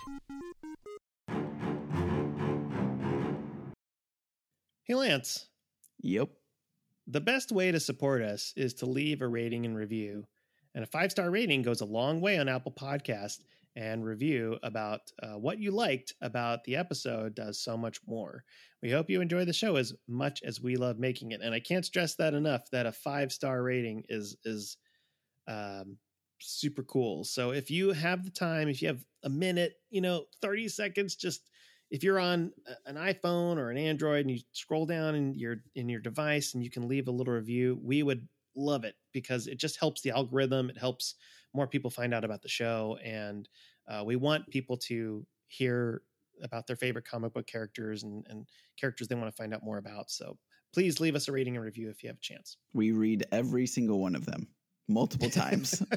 Hey Lance.
Yep.
The best way to support us is to leave a rating and review. And a five star rating goes a long way on Apple Podcast, and review about uh, what you liked about the episode does so much more. We hope you enjoy the show as much as we love making it, and I can't stress that enough. That a five star rating is is um, super cool. So if you have the time, if you have a minute, you know, thirty seconds, just if you're on an iPhone or an Android and you scroll down in your in your device and you can leave a little review, we would love it because it just helps the algorithm. It helps more people find out about the show. And uh, we want people to hear about their favorite comic book characters and, and characters they want to find out more about. So please leave us a rating and review if you have a chance.
We read every single one of them multiple times.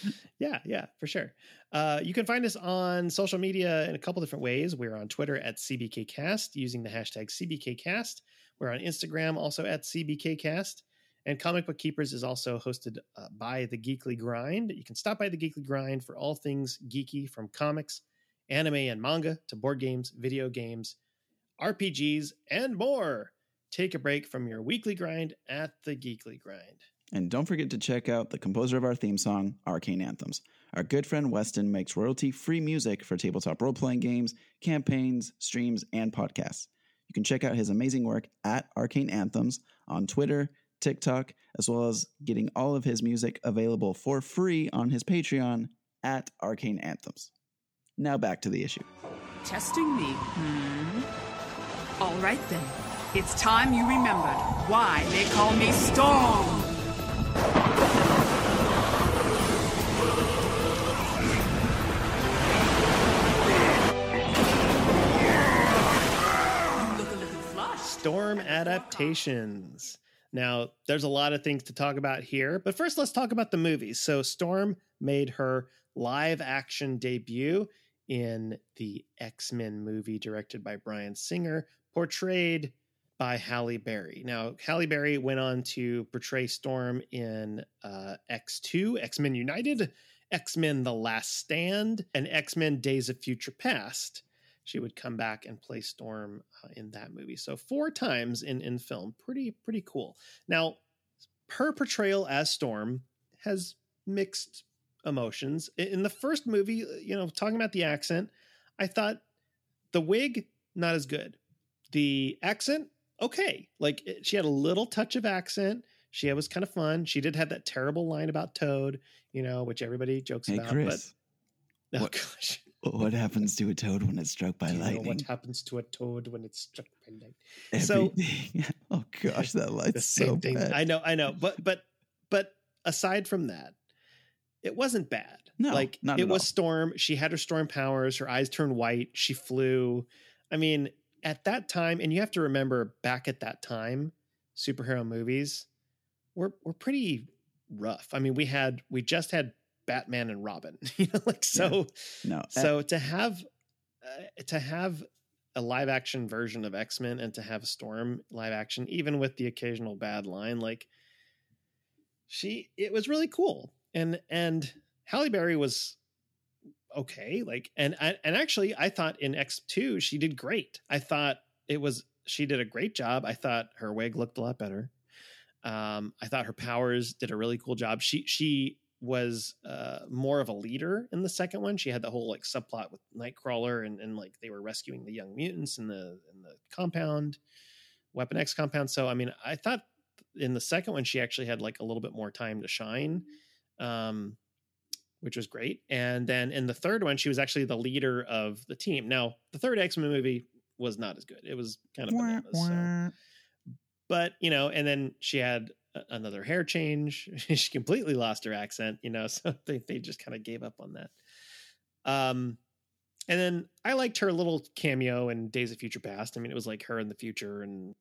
yeah, yeah, for sure. Uh, you can find us on social media in a couple different ways. We're on Twitter at CBKcast using the hashtag CBKcast. We're on Instagram also at CBKcast. And Comic Book Keepers is also hosted uh, by the Geekly Grind. You can stop by the Geekly Grind for all things geeky from comics, anime, and manga to board games, video games, RPGs, and more. Take a break from your weekly grind at the Geekly Grind.
And don't forget to check out the composer of our theme song, Arcane Anthems. Our good friend Weston makes royalty free music for tabletop role playing games, campaigns, streams, and podcasts. You can check out his amazing work at Arcane Anthems on Twitter, TikTok, as well as getting all of his music available for free on his Patreon at Arcane Anthems. Now back to the issue.
Testing me, hmm? All right then. It's time you remembered why they call me Storm. You look a little flushed.
Storm adaptations. Now, there's a lot of things to talk about here, but first let's talk about the movies. So, Storm made her live action debut in the X Men movie directed by Bryan Singer, portrayed by Halle Berry. Now, Halle Berry went on to portray Storm in uh, X2, X Men United, X Men The Last Stand, and X Men Days of Future Past. She would come back and play Storm uh, in that movie. So four times in in film, pretty pretty cool. Now, her portrayal as Storm has mixed emotions. In the first movie, uh, you know, talking about the accent, I thought the wig not as good. The accent okay. Like it- she had a little touch of accent. She was kind of fun. She did have that terrible line about Toad, you know, which everybody jokes
Hey,
about.
Chris,
But oh
what-
gosh,
what happens to a toad when it's struck by
Do you know
lightning?
what happens to a toad when it's struck by lightning?
Everything.
so-
oh gosh, that
light's
so
thing.
bad.
I know, I know, but but but aside from that, it wasn't bad.
No,
like
not
it was
all.
Storm. She had her storm powers. Her eyes turned white. She flew. I mean, at that time, and you have to remember back at that time, superhero movies were were pretty rough. I mean, we had we just had Batman and Robin. You know, like so.
no. eh,
So to have uh, to have a live action version of X Men and to have Storm live action, even with the occasional bad line, like she, it was really cool. And and Halle Berry was okay. Like and and and actually, I thought in X two she did great. I thought it was she did a great job. I thought her wig looked a lot better. Um, I thought her powers did a really cool job. She she was uh, more of a leader in the second one. She had the whole like subplot with Nightcrawler and, and like they were rescuing the young mutants in the in the compound, Weapon X compound. So I mean, I thought in the second one she actually had like a little bit more time to shine, um, which was great. And then in the third one, she was actually the leader of the team. Now the third X Men movie was not as good. It was kind of bananas. So but you know and then she had another hair change. She completely lost her accent you know so they, they just kind of gave up on that. Um and then i liked her little cameo in days of future past. I mean it was like her in the future and it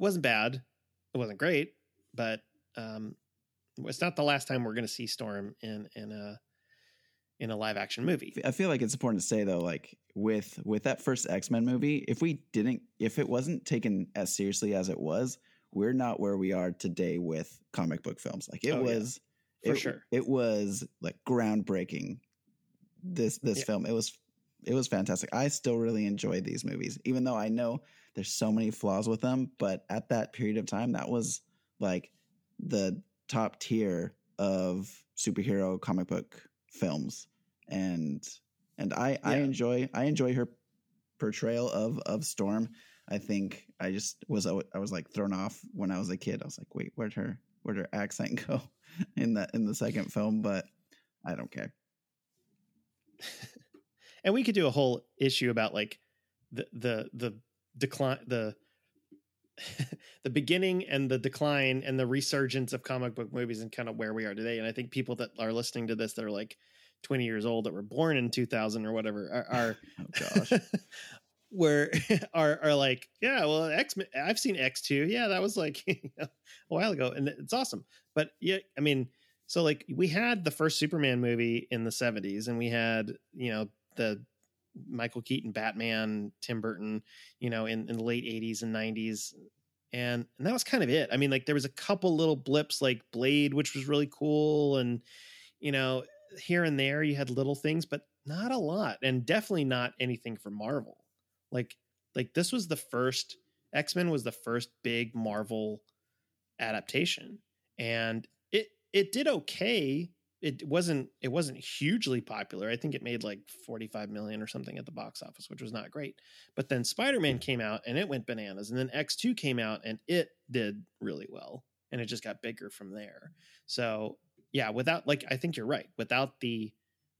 wasn't bad. It wasn't great but um it's not the last time we're going to see storm in in a in a live action movie.
I feel like it's important to say though, like with with that first X Men movie, if we didn't, if it wasn't taken as seriously as it was, we're not where we are today with comic book films. Like it
Oh, yeah.
was,
For
it,
sure.
it was like groundbreaking. This this
Yeah.
film, it was it was fantastic. I still really enjoy these movies, even though I know there's so many flaws with them. But at that period of time, that was like the top tier of superhero comic book films, and and I I enjoy I enjoy her portrayal of of Storm. I think I just was I was like thrown off when I was a kid. I was like, wait, where'd her where'd her accent go in the in the second film? But I don't care.
and we could do a whole issue about like the the the decline the the beginning and the decline and the resurgence of comic book movies and kind of where we are today and i think people that are listening to this that are like 20 years old that were born in 2000 or whatever are, are
Oh gosh.
Where are are like yeah well x i've seen x2 yeah that was like you know, a while ago and it's awesome but yeah i mean So like we had the first Superman movie in the 70s and we had, you know, the Michael Keaton Batman, Tim Burton, you know, in, in the late 80s and 90s. And and that was kind of it. I mean, like there was a couple little blips like Blade, which was really cool, and you know, here and there you had little things, but not a lot, and definitely not anything for Marvel. Like like this was the first X-Men was the first big Marvel adaptation. And it it did okay. It wasn't it wasn't hugely popular. I think it made like 45 million or something at the box office, which was not great. But then Spider-Man came out and it went bananas. And then X2 came out and it did really well. And it just got bigger from there. So yeah, without like I think you're right. Without the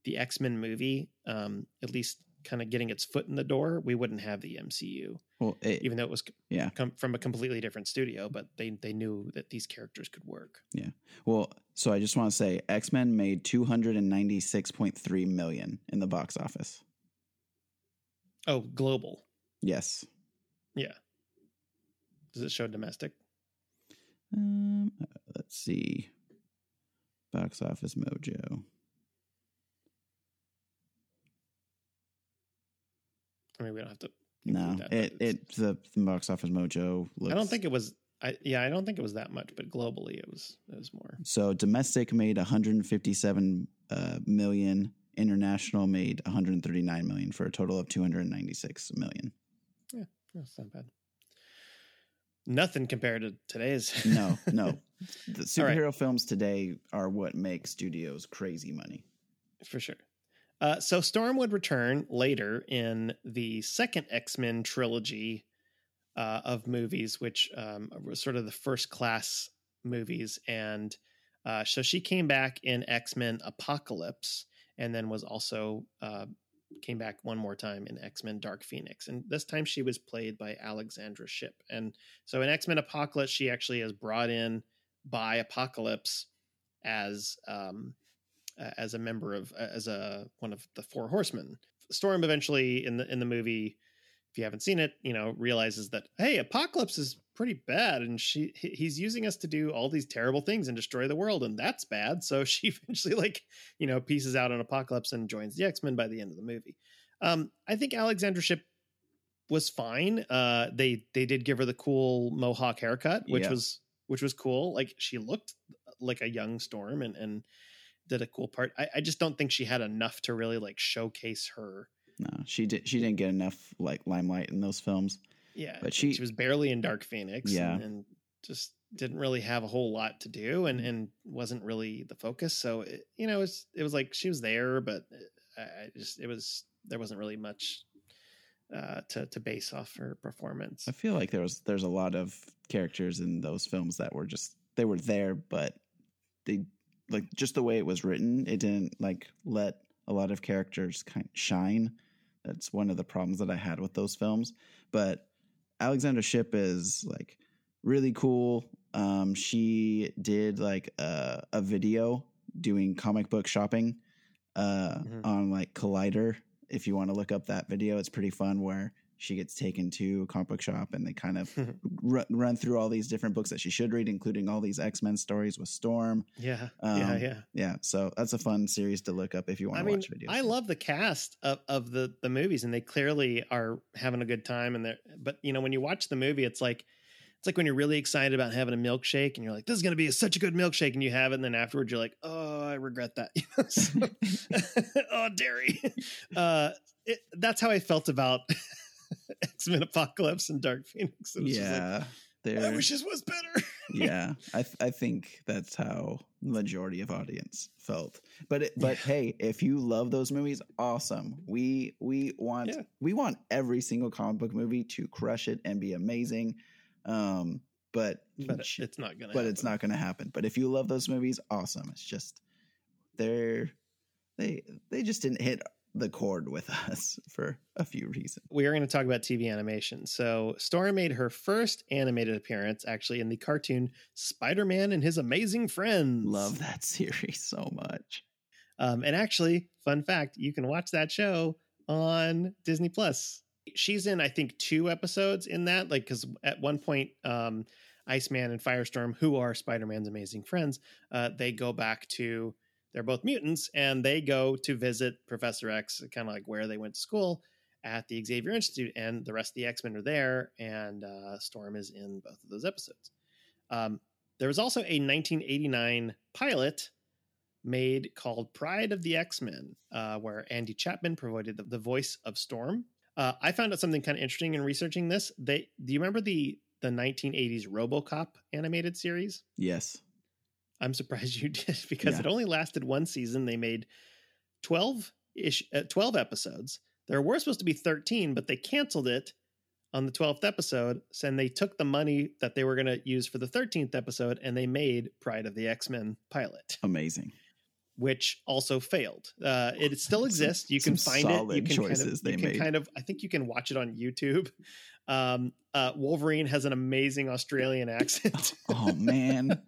the X-Men movie, um, at least kind of getting its foot in the door, we wouldn't have the MCU.
Well, it,
Even though it was
yeah.
come from a completely different studio, but they they knew that these characters could work. Yeah.
Well, so I just want to say X Men made two hundred and ninety six point three million in the box office.
Oh, global.
Yes.
Yeah. Does it show domestic?
Um, let's see. Box office mojo.
I mean, we don't have to.
No,
that,
it it the, the box office mojo. Looks,
I don't think it was. I yeah, I don't think it was that much, but globally it was it was more.
so. Domestic made one hundred and fifty seven uh, million. International made one hundred and thirty nine million for a total of two hundred and ninety six million.
Yeah, That's not bad. Nothing compared to today's.
No, no. The
All right.
superhero films today are what make studios crazy money.
for sure. Uh, so Storm would return later in the second X Men trilogy uh, of movies, which um, was sort of the first class movies, and uh, so she came back in X Men Apocalypse, and then was also uh, came back one more time in X Men Dark Phoenix, and this time she was played by Alexandra Shipp, and so in X Men Apocalypse she actually is brought in by Apocalypse as um, uh, as a member of uh, as a one of the four horsemen. Storm eventually in the in the movie, if you haven't seen it, you know realizes that hey, Apocalypse is pretty bad, and she he's using us to do all these terrible things and destroy the world, and that's bad. So she eventually like you know pieces out on Apocalypse and joins the X Men by the end of the movie. Um, I think Alexandra Shipp was fine. Uh, they they did give her the cool mohawk haircut, which
Yeah.
was which was cool. Like she looked like a young Storm and and did a cool part. I, I just don't think she had enough to really like showcase her.
No, she did. She didn't get enough like limelight in those films.
Yeah,
But she-
she was barely in Dark Phoenix.
Yeah.
and, and just didn't really have a whole lot to do, and and wasn't really the focus. So it, you know, it was it was like she was there, but I, I just it was there wasn't really much uh, to to base off her performance.
I feel like there was there's a lot of characters in those films that were just they were there, but they like just the way it was written, it didn't like let a lot of characters kind of shine. That's one of the problems that I had with those films. But Alexandra Shipp is like really cool. Um, she did like a, a video doing comic book shopping uh,
Mhm.
on like Collider. If you want to look up that video, it's pretty fun. Where she gets taken to a comic book shop and they kind of run, run through all these different books that she should read, including all these X Men stories with Storm.
yeah,
Um,
yeah, yeah.
Yeah, so that's a fun series to look up if you want
I
to
mean,
watch videos.
I love the cast of, of the the movies, and they clearly are having a good time. And they're, but you know, when you watch the movie, it's like it's like when you're really excited about having a milkshake, and you're like, "This is going to be such a good milkshake," and you have it, and then afterwards, you're like, "Oh, I regret that." So- oh, dairy. Uh, it, that's how I felt about X Men Apocalypse and Dark Phoenix. It was just like,
yeah,
I wish this was better.
yeah, I th- I think that's how the majority of audience felt. But it, but hey, if you love those movies, awesome. We we want
Yeah.
we want every single comic book movie to crush it and be amazing. Um, but
but
sh-
it's not going to.
but it's not to happen. But if you love those movies, awesome. It's just they're they they just didn't hit the chord with us for a few reasons.
we are going to talk about TV animation. So, Storm made her first animated appearance actually in the cartoon Spider Man and His Amazing Friends.
Love that series so much.
Um, and actually, fun fact you can watch that show on Disney Plus. She's in, I think, two episodes in that. Like, because at one point, um, Iceman and Firestorm, who are Spider Man's amazing friends, uh, they go back to they're both mutants and they go to visit Professor X, kind of like where they went to school at the Xavier Institute, and the rest of the X Men are there, and uh, Storm is in both of those episodes. Um, there was also a 1989 pilot made called Pryde of the X Men, uh, where Andi Chapman provided the, the voice of Storm. Uh, I found out something kind of interesting in researching this. They do you remember the the 1980s RoboCop animated series?
Yes.
I'm surprised you did because
Yeah.
it only lasted one season. They made 12 ish, uh, 12 episodes. There were supposed to be 13, but they canceled it on the 12th episode. So, and they took the money that they were going to use for the 13th episode and they made Pryde of the X Men pilot,
Amazing.
which also failed. Uh, it still exists. You can find it. You
solid
can kind
choices
of,
they
you can
made.
kind of, I think you can watch it on YouTube. Um, uh, Wolverine has an amazing Australian accent.
Oh man.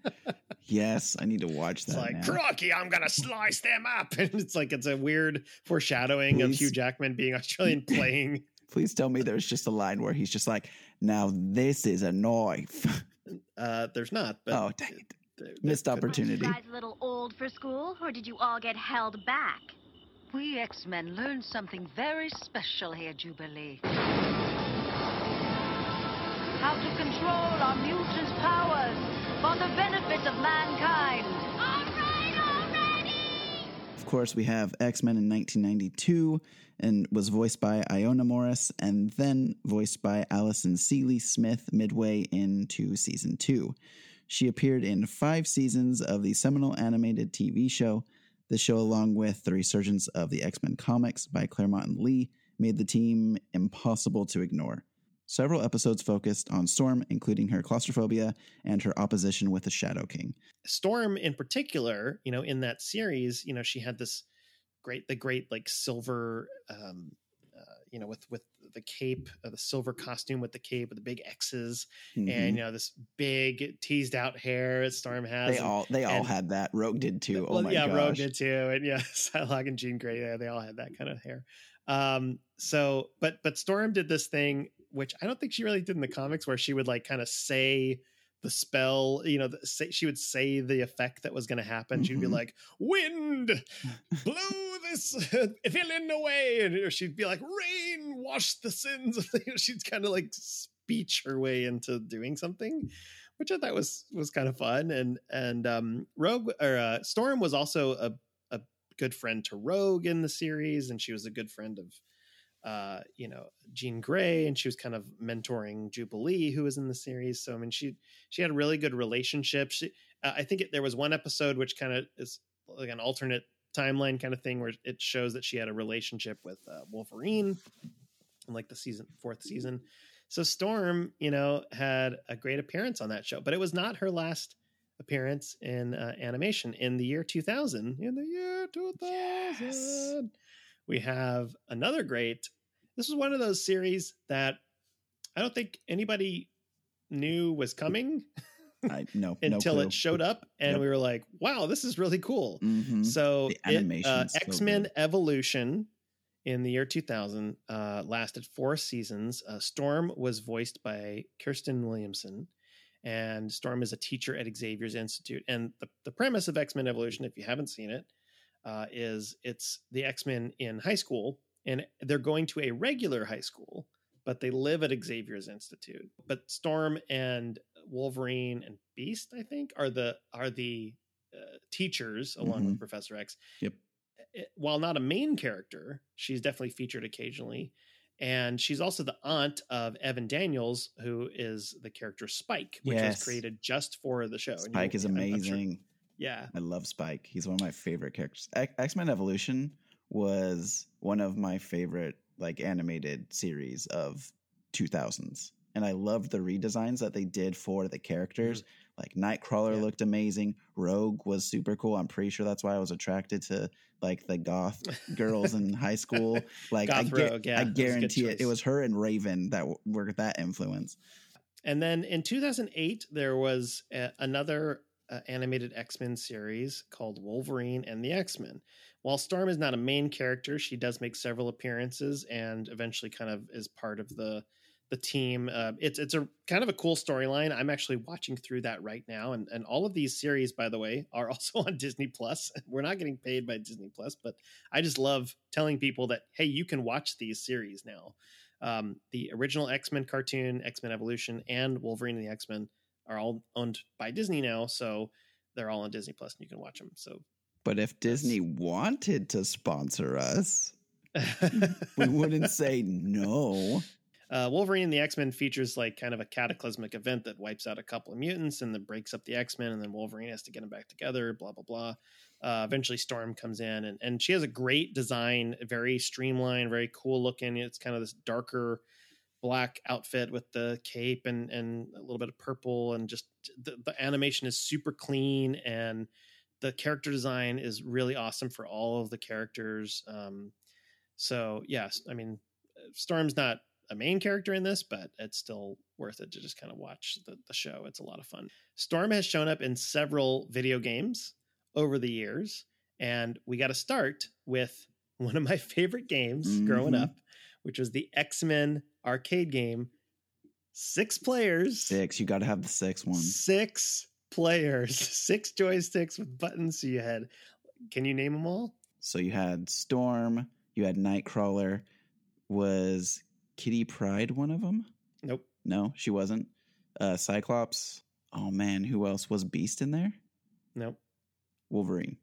Yes, I need to watch that.
It's
that.
like,
now.
crocky, I'm gonna slice them up. And it's like it's a weird foreshadowing of Hugh Jackman being Australian playing.
Please tell me there's just a line where he's just like, "Now this is a knife."
Uh, there's not, but
oh, dang it.
there- there
Missed
could be.
opportunity.
You guys a little old for school, or did you all get held back?
We X-Men learned something very special here, Jubilee. How to control our mutants' powers for the benefit of mankind.
Of course, we have X Men in 1992 and was voiced by Iona Morris and then voiced by Alison Sealy Smith midway into season two. She appeared in five seasons of the seminal animated TV show. The show, along with the resurgence of the X Men comics by Claremont and Lee, made the team impossible to ignore. Several episodes focused on Storm, including her claustrophobia and her opposition with the Shadow King.
Storm in particular, you know, in that series, you know, she had this great, the great like silver, um, uh, you know, with with the cape, uh, the silver costume with the cape with the big X's,
Mhm.
and you know, this big teased out hair that Storm has.
they
and-
all they all had that. Rogue did too. oh
well,
my
yeah,
gosh.
Rogue did too, and yeah, Psylocke and Jean Grey, yeah, they all had that kind of hair. Um, so, but but Storm did this thing, which I don't think she really did in the comics, where she would like kind of say the spell, you know, the, say, she would say the effect that was going to happen. She'd be
Mhm.
like, "Wind, blow this villain away," and or she'd be like, "Rain, wash the sins." of the-" She'd kind of like speech her way into doing something which I thought was was kind of fun. And and um, Rogue or uh, Storm was also a a good friend to Rogue in the series, and she was a good friend of uh, you know Jean Grey, and she was kind of mentoring Jubilee, who was in the series. So I mean, she she had a really good relationship. She, uh, I think it, there was one episode which kind of is like an alternate timeline kind of thing where it shows that she had a relationship with uh, Wolverine in like the season fourth season. So Storm, you know, had a great appearance on that show, but it was not her last appearance in uh, animation. In the year 2000, in the year 2000, we have another great. This was one of those series that I don't think anybody knew was coming
I no
until
no
it showed up, and
Yep.
we were like, "Wow, this is really cool."
hmm
So it, uh, X Men
good.
Evolution in the year 2000 uh, lasted four seasons. Uh, Storm was voiced by Kirsten Williamson, and Storm is a teacher at Xavier's Institute. And the, the premise of X Men Evolution, if you haven't seen it, uh, is it's the X Men in high school, and they're going to a regular high school, but they live at Xavier's Institute. But Storm and Wolverine and Beast, I think, are the are the uh, teachers along with Professor X.
Yep.
It- while not a main character, she's definitely featured occasionally. And she's also the aunt of Evan Daniels, who is the character Spike, which
Yes.
was created just for the show. And
Spike
you-
is amazing.
Yeah.
I love Spike. He's one of my favorite characters. X Men Evolution was one of my favorite like animated series of 2000s. And I loved the redesigns that they did for the characters. Mm-hmm. Like Nightcrawler
Yeah.
looked amazing. Rogue was super cool. I'm pretty sure that's why I was attracted to like the goth girls in high school. Like I,
Goth
gu-
yeah,
I
that was a good
guarantee it. It was her and Raven that w- were that influence.
And then in 2008, there was a, another uh, animated X Men series called Wolverine and the X Men. While Storm is not a main character, she does make several appearances and eventually kind of is part of the the team. Uh, it's it's a kind of a cool storyline. I'm actually watching through that right now, and and all of these series, by the way, are also on Disney Plus. We're not getting paid by Disney Plus, but I just love telling people that hey, you can watch these series now. Um, the original X Men cartoon, X Men Evolution, and Wolverine and the X Men are all owned by Disney now, so they're all on Disney Plus, and you can watch them. So,
But if Disney wanted to sponsor us, we wouldn't say no.
uh, Wolverine and the X Men features like kind of a cataclysmic event that wipes out a couple of mutants and then breaks up the X Men, and then Wolverine has to get them back together. Blah blah blah. Uh, eventually, Storm comes in, and and she has a great design, very streamlined, very cool looking. It's kind of this darker black outfit with the cape and and a little bit of purple, and just the, the animation is super clean and the character design is really awesome for all of the characters. Um, so yes, I mean, Storm's not a main character in this, but it's still worth it to just kind of watch the, the show. It's a lot of fun. Storm has shown up in several video games over the years, and we got to start with one of my favorite games growing
Mhm.
up, which was the X Men arcade game. Six players,
Six. You got to have the six one.
six players, six joysticks with buttons. So you had, can you name them all?
So you had Storm, you had Nightcrawler. Was Kitty Pryde one of them?
Nope.
No, she wasn't. Uh, Cyclops. Oh man, who else was Beast in there?
Nope.
Wolverine.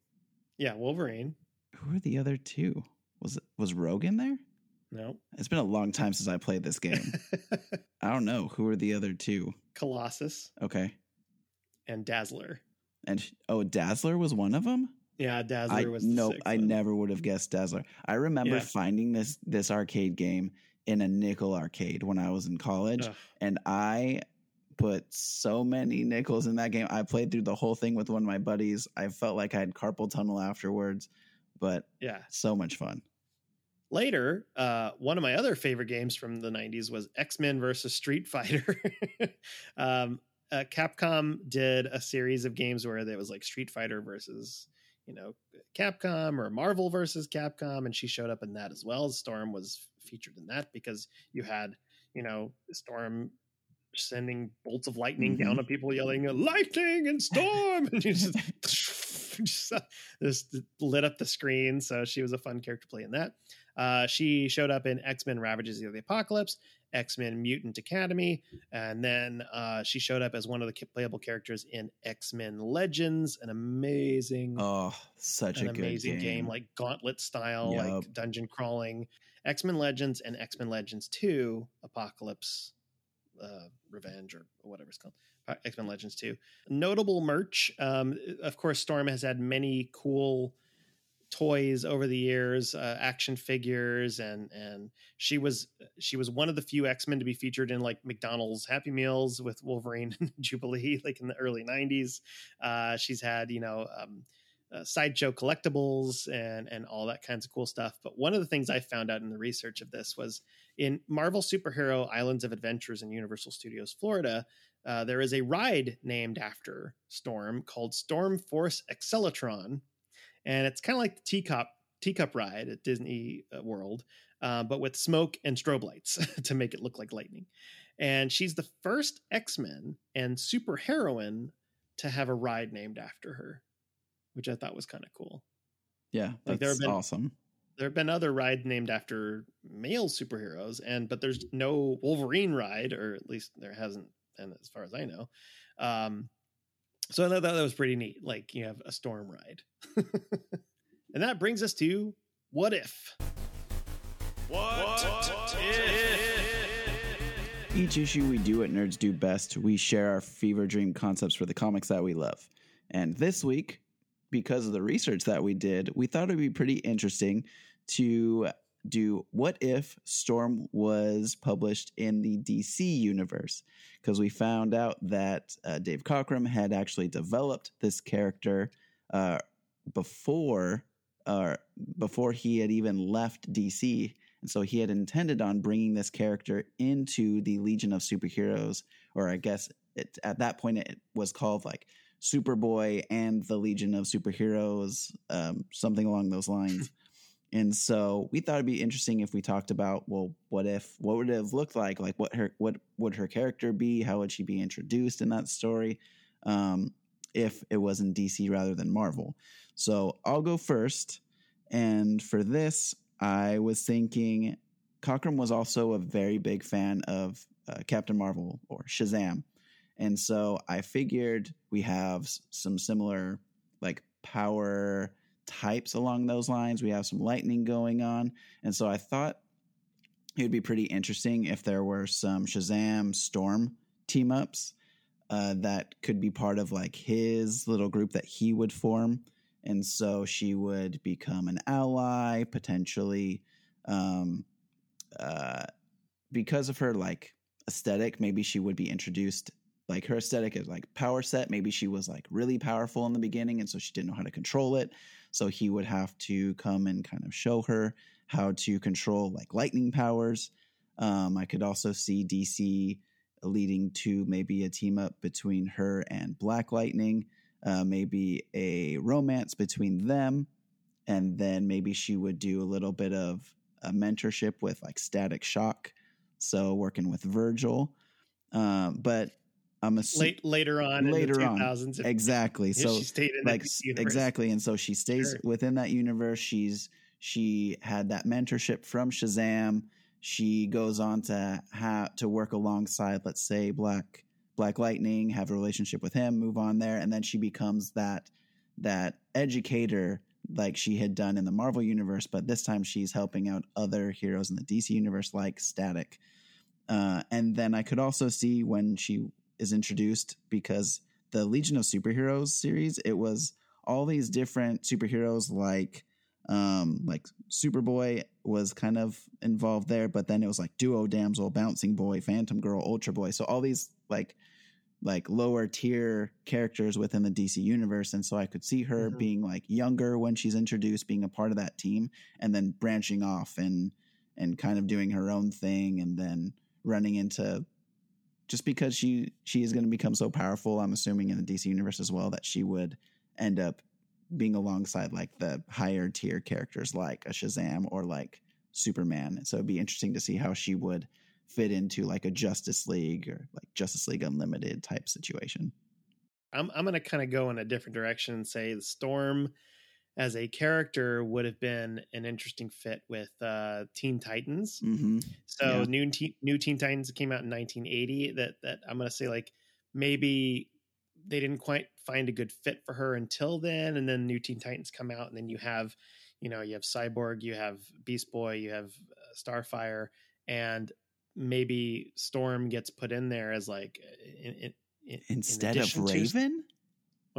Yeah, Wolverine.
Who are the other two? Was it was Rogue in there?
Nope.
It's been a long time since I played this game. I don't know who are the other two.
Colossus
Okay,
and Dazzler.
and oh, Dazzler was one of them.
Yeah, Dazzler
I
was the
nope,
sixth
I
one.
never would have guessed Dazzler. I remember
Yeah.
finding this this arcade game in a nickel arcade when I was in college,
Ugh.
and I put so many nickels in that game. I played through the whole thing with one of my buddies. I felt like I had carpal tunnel afterwards, but
Yeah.
so much fun.
Later, uh, one of my other favorite games from the 90s was X Men versus Street Fighter. um, uh, Capcom did a series of games where there was like Street Fighter versus, you know, Capcom or Marvel versus Capcom, and she showed up in that as well. Storm was featured in that because you had, you know, Storm sending bolts of lightning
Mhm.
down on people, yelling "Lightning and Storm!" and you just, just, uh, just lit up the screen. So she was a fun character to play in that. Uh, she showed up in X Men Ravages of the Apocalypse, X Men Mutant Academy, and then uh, she showed up as one of the playable characters in X Men Legends, an amazing,
Oh, such
an
a good
amazing game.
game.
like Gauntlet style,
Yup.
like dungeon crawling. X Men Legends and X Men Legends Two Apocalypse uh, Revenge or whatever it's called. X Men Legends 2. Notable merch. Um, of course, Storm has had many cool toys over the years, uh, action figures, and and she was she was one of the few X Men to be featured in like McDonald's Happy Meals with Wolverine and Jubilee, like in the early '90s. Uh, she's had you know. Um, uh, sideshow collectibles and and all that kinds of cool stuff. But one of the things I found out in the research of this was in Marvel Superhero Islands of Adventures in Universal Studios Florida, uh, there is a ride named after Storm called Storm Force Accelatron, and it's kind of like the teacup teacup ride at Disney uh, World, uh, but with smoke and strobe lights to make it look like lightning. And she's the first X Men and superheroine to have a ride named after her, which I thought was kind of cool.
yeah,
like, there have been-
awesome.
There have been other rides named after male superheroes, and but there's no Wolverine ride, or at least there hasn't been as far as I know. Um, so I thought that was pretty neat. Like you have a storm ride, and that brings us to what if. What, what if?
Each issue we do at Nerds Do Best, we share our fever dream concepts for the comics that we love. And this week, because of the research that we did, we thought it would be pretty interesting to do what if Storm was published in the DC universe? Because we found out that uh, Dave Cockrum had actually developed this character uh, before, uh, before he had even left DC. And so he had intended on bringing this character into the Legion of Superheroes, or I guess it, at that point it was called like Superboy and the Legion of Superheroes, um, something along those lines. And so we thought it'd be interesting if we talked about, well, what if, what would it have looked like? Like, what her, what would her character be? How would she be introduced in that story? Um, if it was in DC rather than Marvel. So I'll go first. And for this, I was thinking Cockrum was also a very big fan of uh, Captain Marvel or Shazam. And so I figured we have some similar like power types along those lines. We have some lightning going on. And so I thought it would be pretty interesting if there were some Shazam Storm team ups uh, that could be part of like his little group that he would form. And so she would become an ally, potentially. Um, uh, because of her like aesthetic, maybe she would be introduced like her aesthetic is like power set. Maybe she was like really powerful in the beginning, and so she didn't know how to control it. So he would have to come and kind of show her how to control like lightning powers. Um, I could also see DC leading to maybe a team up between her and Black Lightning, uh, maybe a romance between them, and then maybe she would do a little bit of a mentorship with like Static Shock, so working with Virgil. Um, but I'm assuming
Late later on
later
in
on.
the 2000s. if-
exactly.
if
So
she stayed in
like exactly and so she stays
Sure.
within that universe she's she had that mentorship from shazam she goes on to have to work alongside let's say black black lightning have a relationship with him move on there and then she becomes that that educator like she had done in the marvel universe but this time she's helping out other heroes in the dc universe like static uh, and then i could also see when she is introduced because the Legion of Superheroes series, it was all these different superheroes like um like Superboy was kind of involved there, but then it was like Duo Damsel, Bouncing Boy, Phantom Girl, Ultra Boy. So all these like like lower tier characters within the DC universe. And so I could see her
Mhm.
being like younger when she's introduced, being a part of that team, and then branching off and and kind of doing her own thing and then running into just because she she is going to become so powerful i'm assuming in the dc universe as well that she would end up being alongside like the higher tier characters like a shazam or like superman. So it'd be interesting to see how she would fit into like a justice league or like justice league unlimited type situation.
I'm I'm gonna kind of go in a different direction and say the Storm as a character would have been an interesting fit with uh, Teen Titans.
mm-hmm.
So
Yeah.
new Teen, new Teen Titans came out in 1980. That that I'm gonna say like maybe they didn't quite find a good fit for her until then, and then New Teen Titans come out, and then you have you know you have Cyborg, you have Beast Boy, you have uh, Starfire, and maybe Storm gets put in there as like in, in, in- in
instead of
to-
raven
well,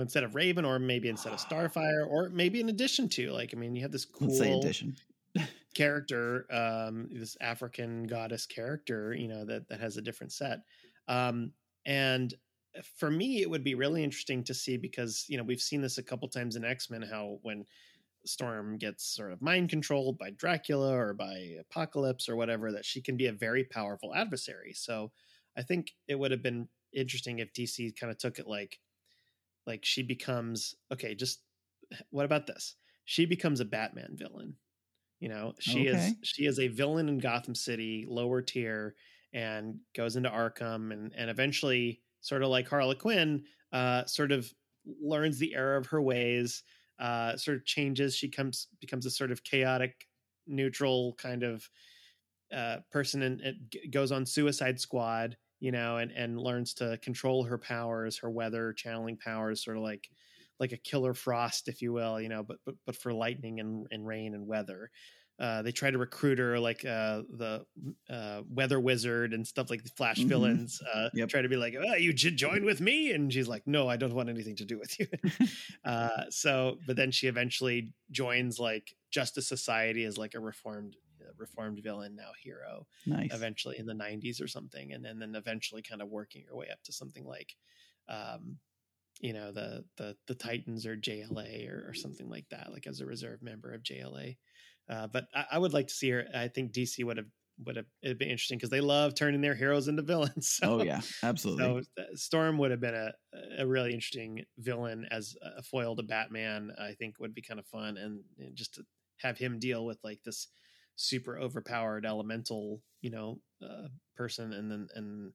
instead of Raven, or maybe instead of Starfire, or maybe in addition to, like, I mean, you have this cool
let's say addition
character, um, this African goddess character, you know, that that has a different set. Um, and for me, it would be really interesting to see because you know we've seen this a couple times in X Men how when Storm gets sort of mind controlled by Dracula or by Apocalypse or whatever, that she can be a very powerful adversary. So I think it would have been interesting if DC kind of took it like like she becomes okay, just what about this? She becomes a Batman villain. You know, she
Okay.
is she is a villain in Gotham City, lower tier, and goes into Arkham and and eventually, sort of like Harley Quinn, uh, sort of learns the error of her ways, uh, sort of changes. She comes becomes a sort of chaotic, neutral kind of uh, person, and it goes on Suicide Squad. You know, and and learns to control her powers, her weather channeling powers, sort of like like a killer frost, if you will, you know, but but but for lightning and, and rain and weather. Uh, they try to recruit her like uh, the uh, weather wizard and stuff like the Flash
Mhm.
villains. Uh,
Yep.
Try to be like, oh, you should join with me, and she's like, no, I don't want anything to do with you. uh, so, but then she eventually joins like Justice Society as like a reformed reformed villain now hero
nice.
eventually in the 90s or something and then, then eventually kind of working your way up to something like um you know the the the titans or jla or, or something like that like as a reserve member of jla uh but i, I would like to see her i think dc would have would have it'd be interesting because they love turning their heroes into villains. So,
oh yeah absolutely.
so uh, storm would have been a a really interesting villain as a foil to batman i think would be kind of fun and, and just to have him deal with like this super overpowered elemental, you know, uh, person, and then and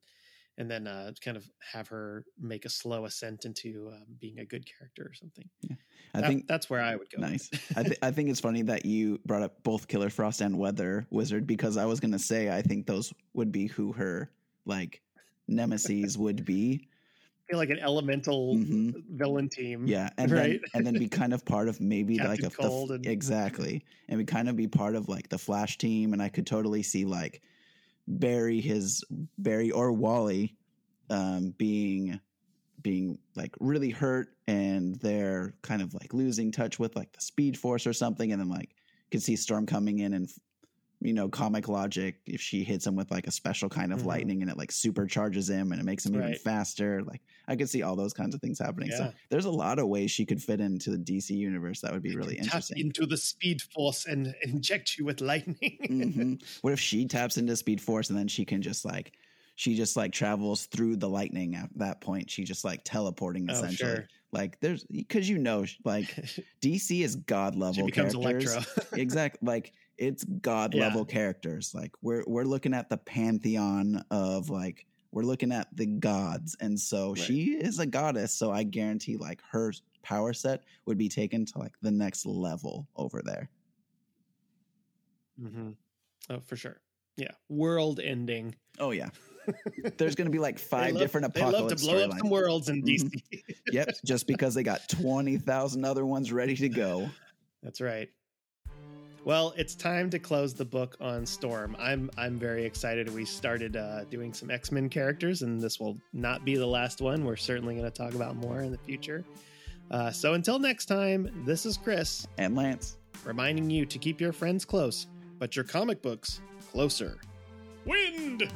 and then uh, kind of have her make a slow ascent into uh, being a good character or something. Yeah.
I
That-
think
that's where I would go.
nice. I, th- I think it's funny that you brought up both Killer Frost and Weather Wizard because I was gonna say I think those would be who her like nemesis would be.
Feel like an elemental
Mhm.
villain team.
Yeah, and
Right.
then and then be kind of part of maybe like a the
and-
exactly, and we kind of be part of like the Flash team, and I could totally see like Barry, his Barry or Wally, um, being being like really hurt, and they're kind of like losing touch with like the Speed Force or something, and then like could see Storm coming in and. You know, comic logic. If she hits him with like a special kind of
Mhm.
lightning and it like supercharges him and it makes him even faster, like I could see all those kinds of things happening. So there's a lot of ways she could fit into the DC universe that would be really interesting.
into the speed force and inject you with lightning.
hmm What if she taps into Speed Force and then she can just like she just like travels through the lightning at that point? She just like teleporting
Oh,
essentially.
sure.
Like there's because you know like DC is god level
she becomes
characters.
Electro.
exactly like it's god
Yeah.
level characters like we're we're looking at the pantheon of like we're looking at the gods and so
Right.
she is a goddess so i guarantee like her power set would be taken to like the next level over there
hmm Oh, for sure. Yeah, world ending.
oh yeah there's gonna be like five
love-
different
They love to blow up some worlds in. DC.
yep just because they got 20000 other ones ready to go
That's right. Well, it's time to close the book on Storm. I'm I'm very excited. We started uh, doing some X Men characters, and this will not be the last one. We're certainly going to talk about more in the future. Uh, so until next time, this is Chris
and lance
reminding you to keep your friends close, but your comic books closer. Wind.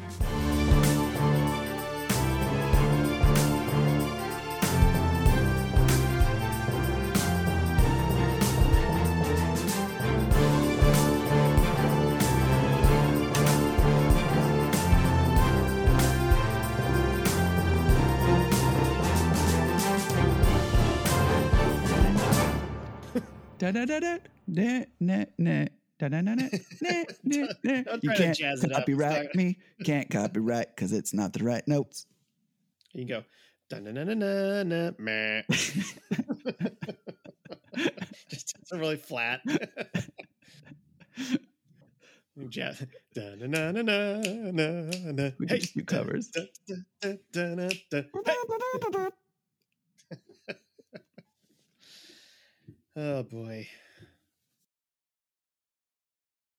Da da da da da na na da da na na na na na. You can't
jazz it up.
copyright me. Can't copyright because it's not the right notes.
You can go. Meh. Just it's really flat. Jazz.
Just do covers.
Hey. Oh boy.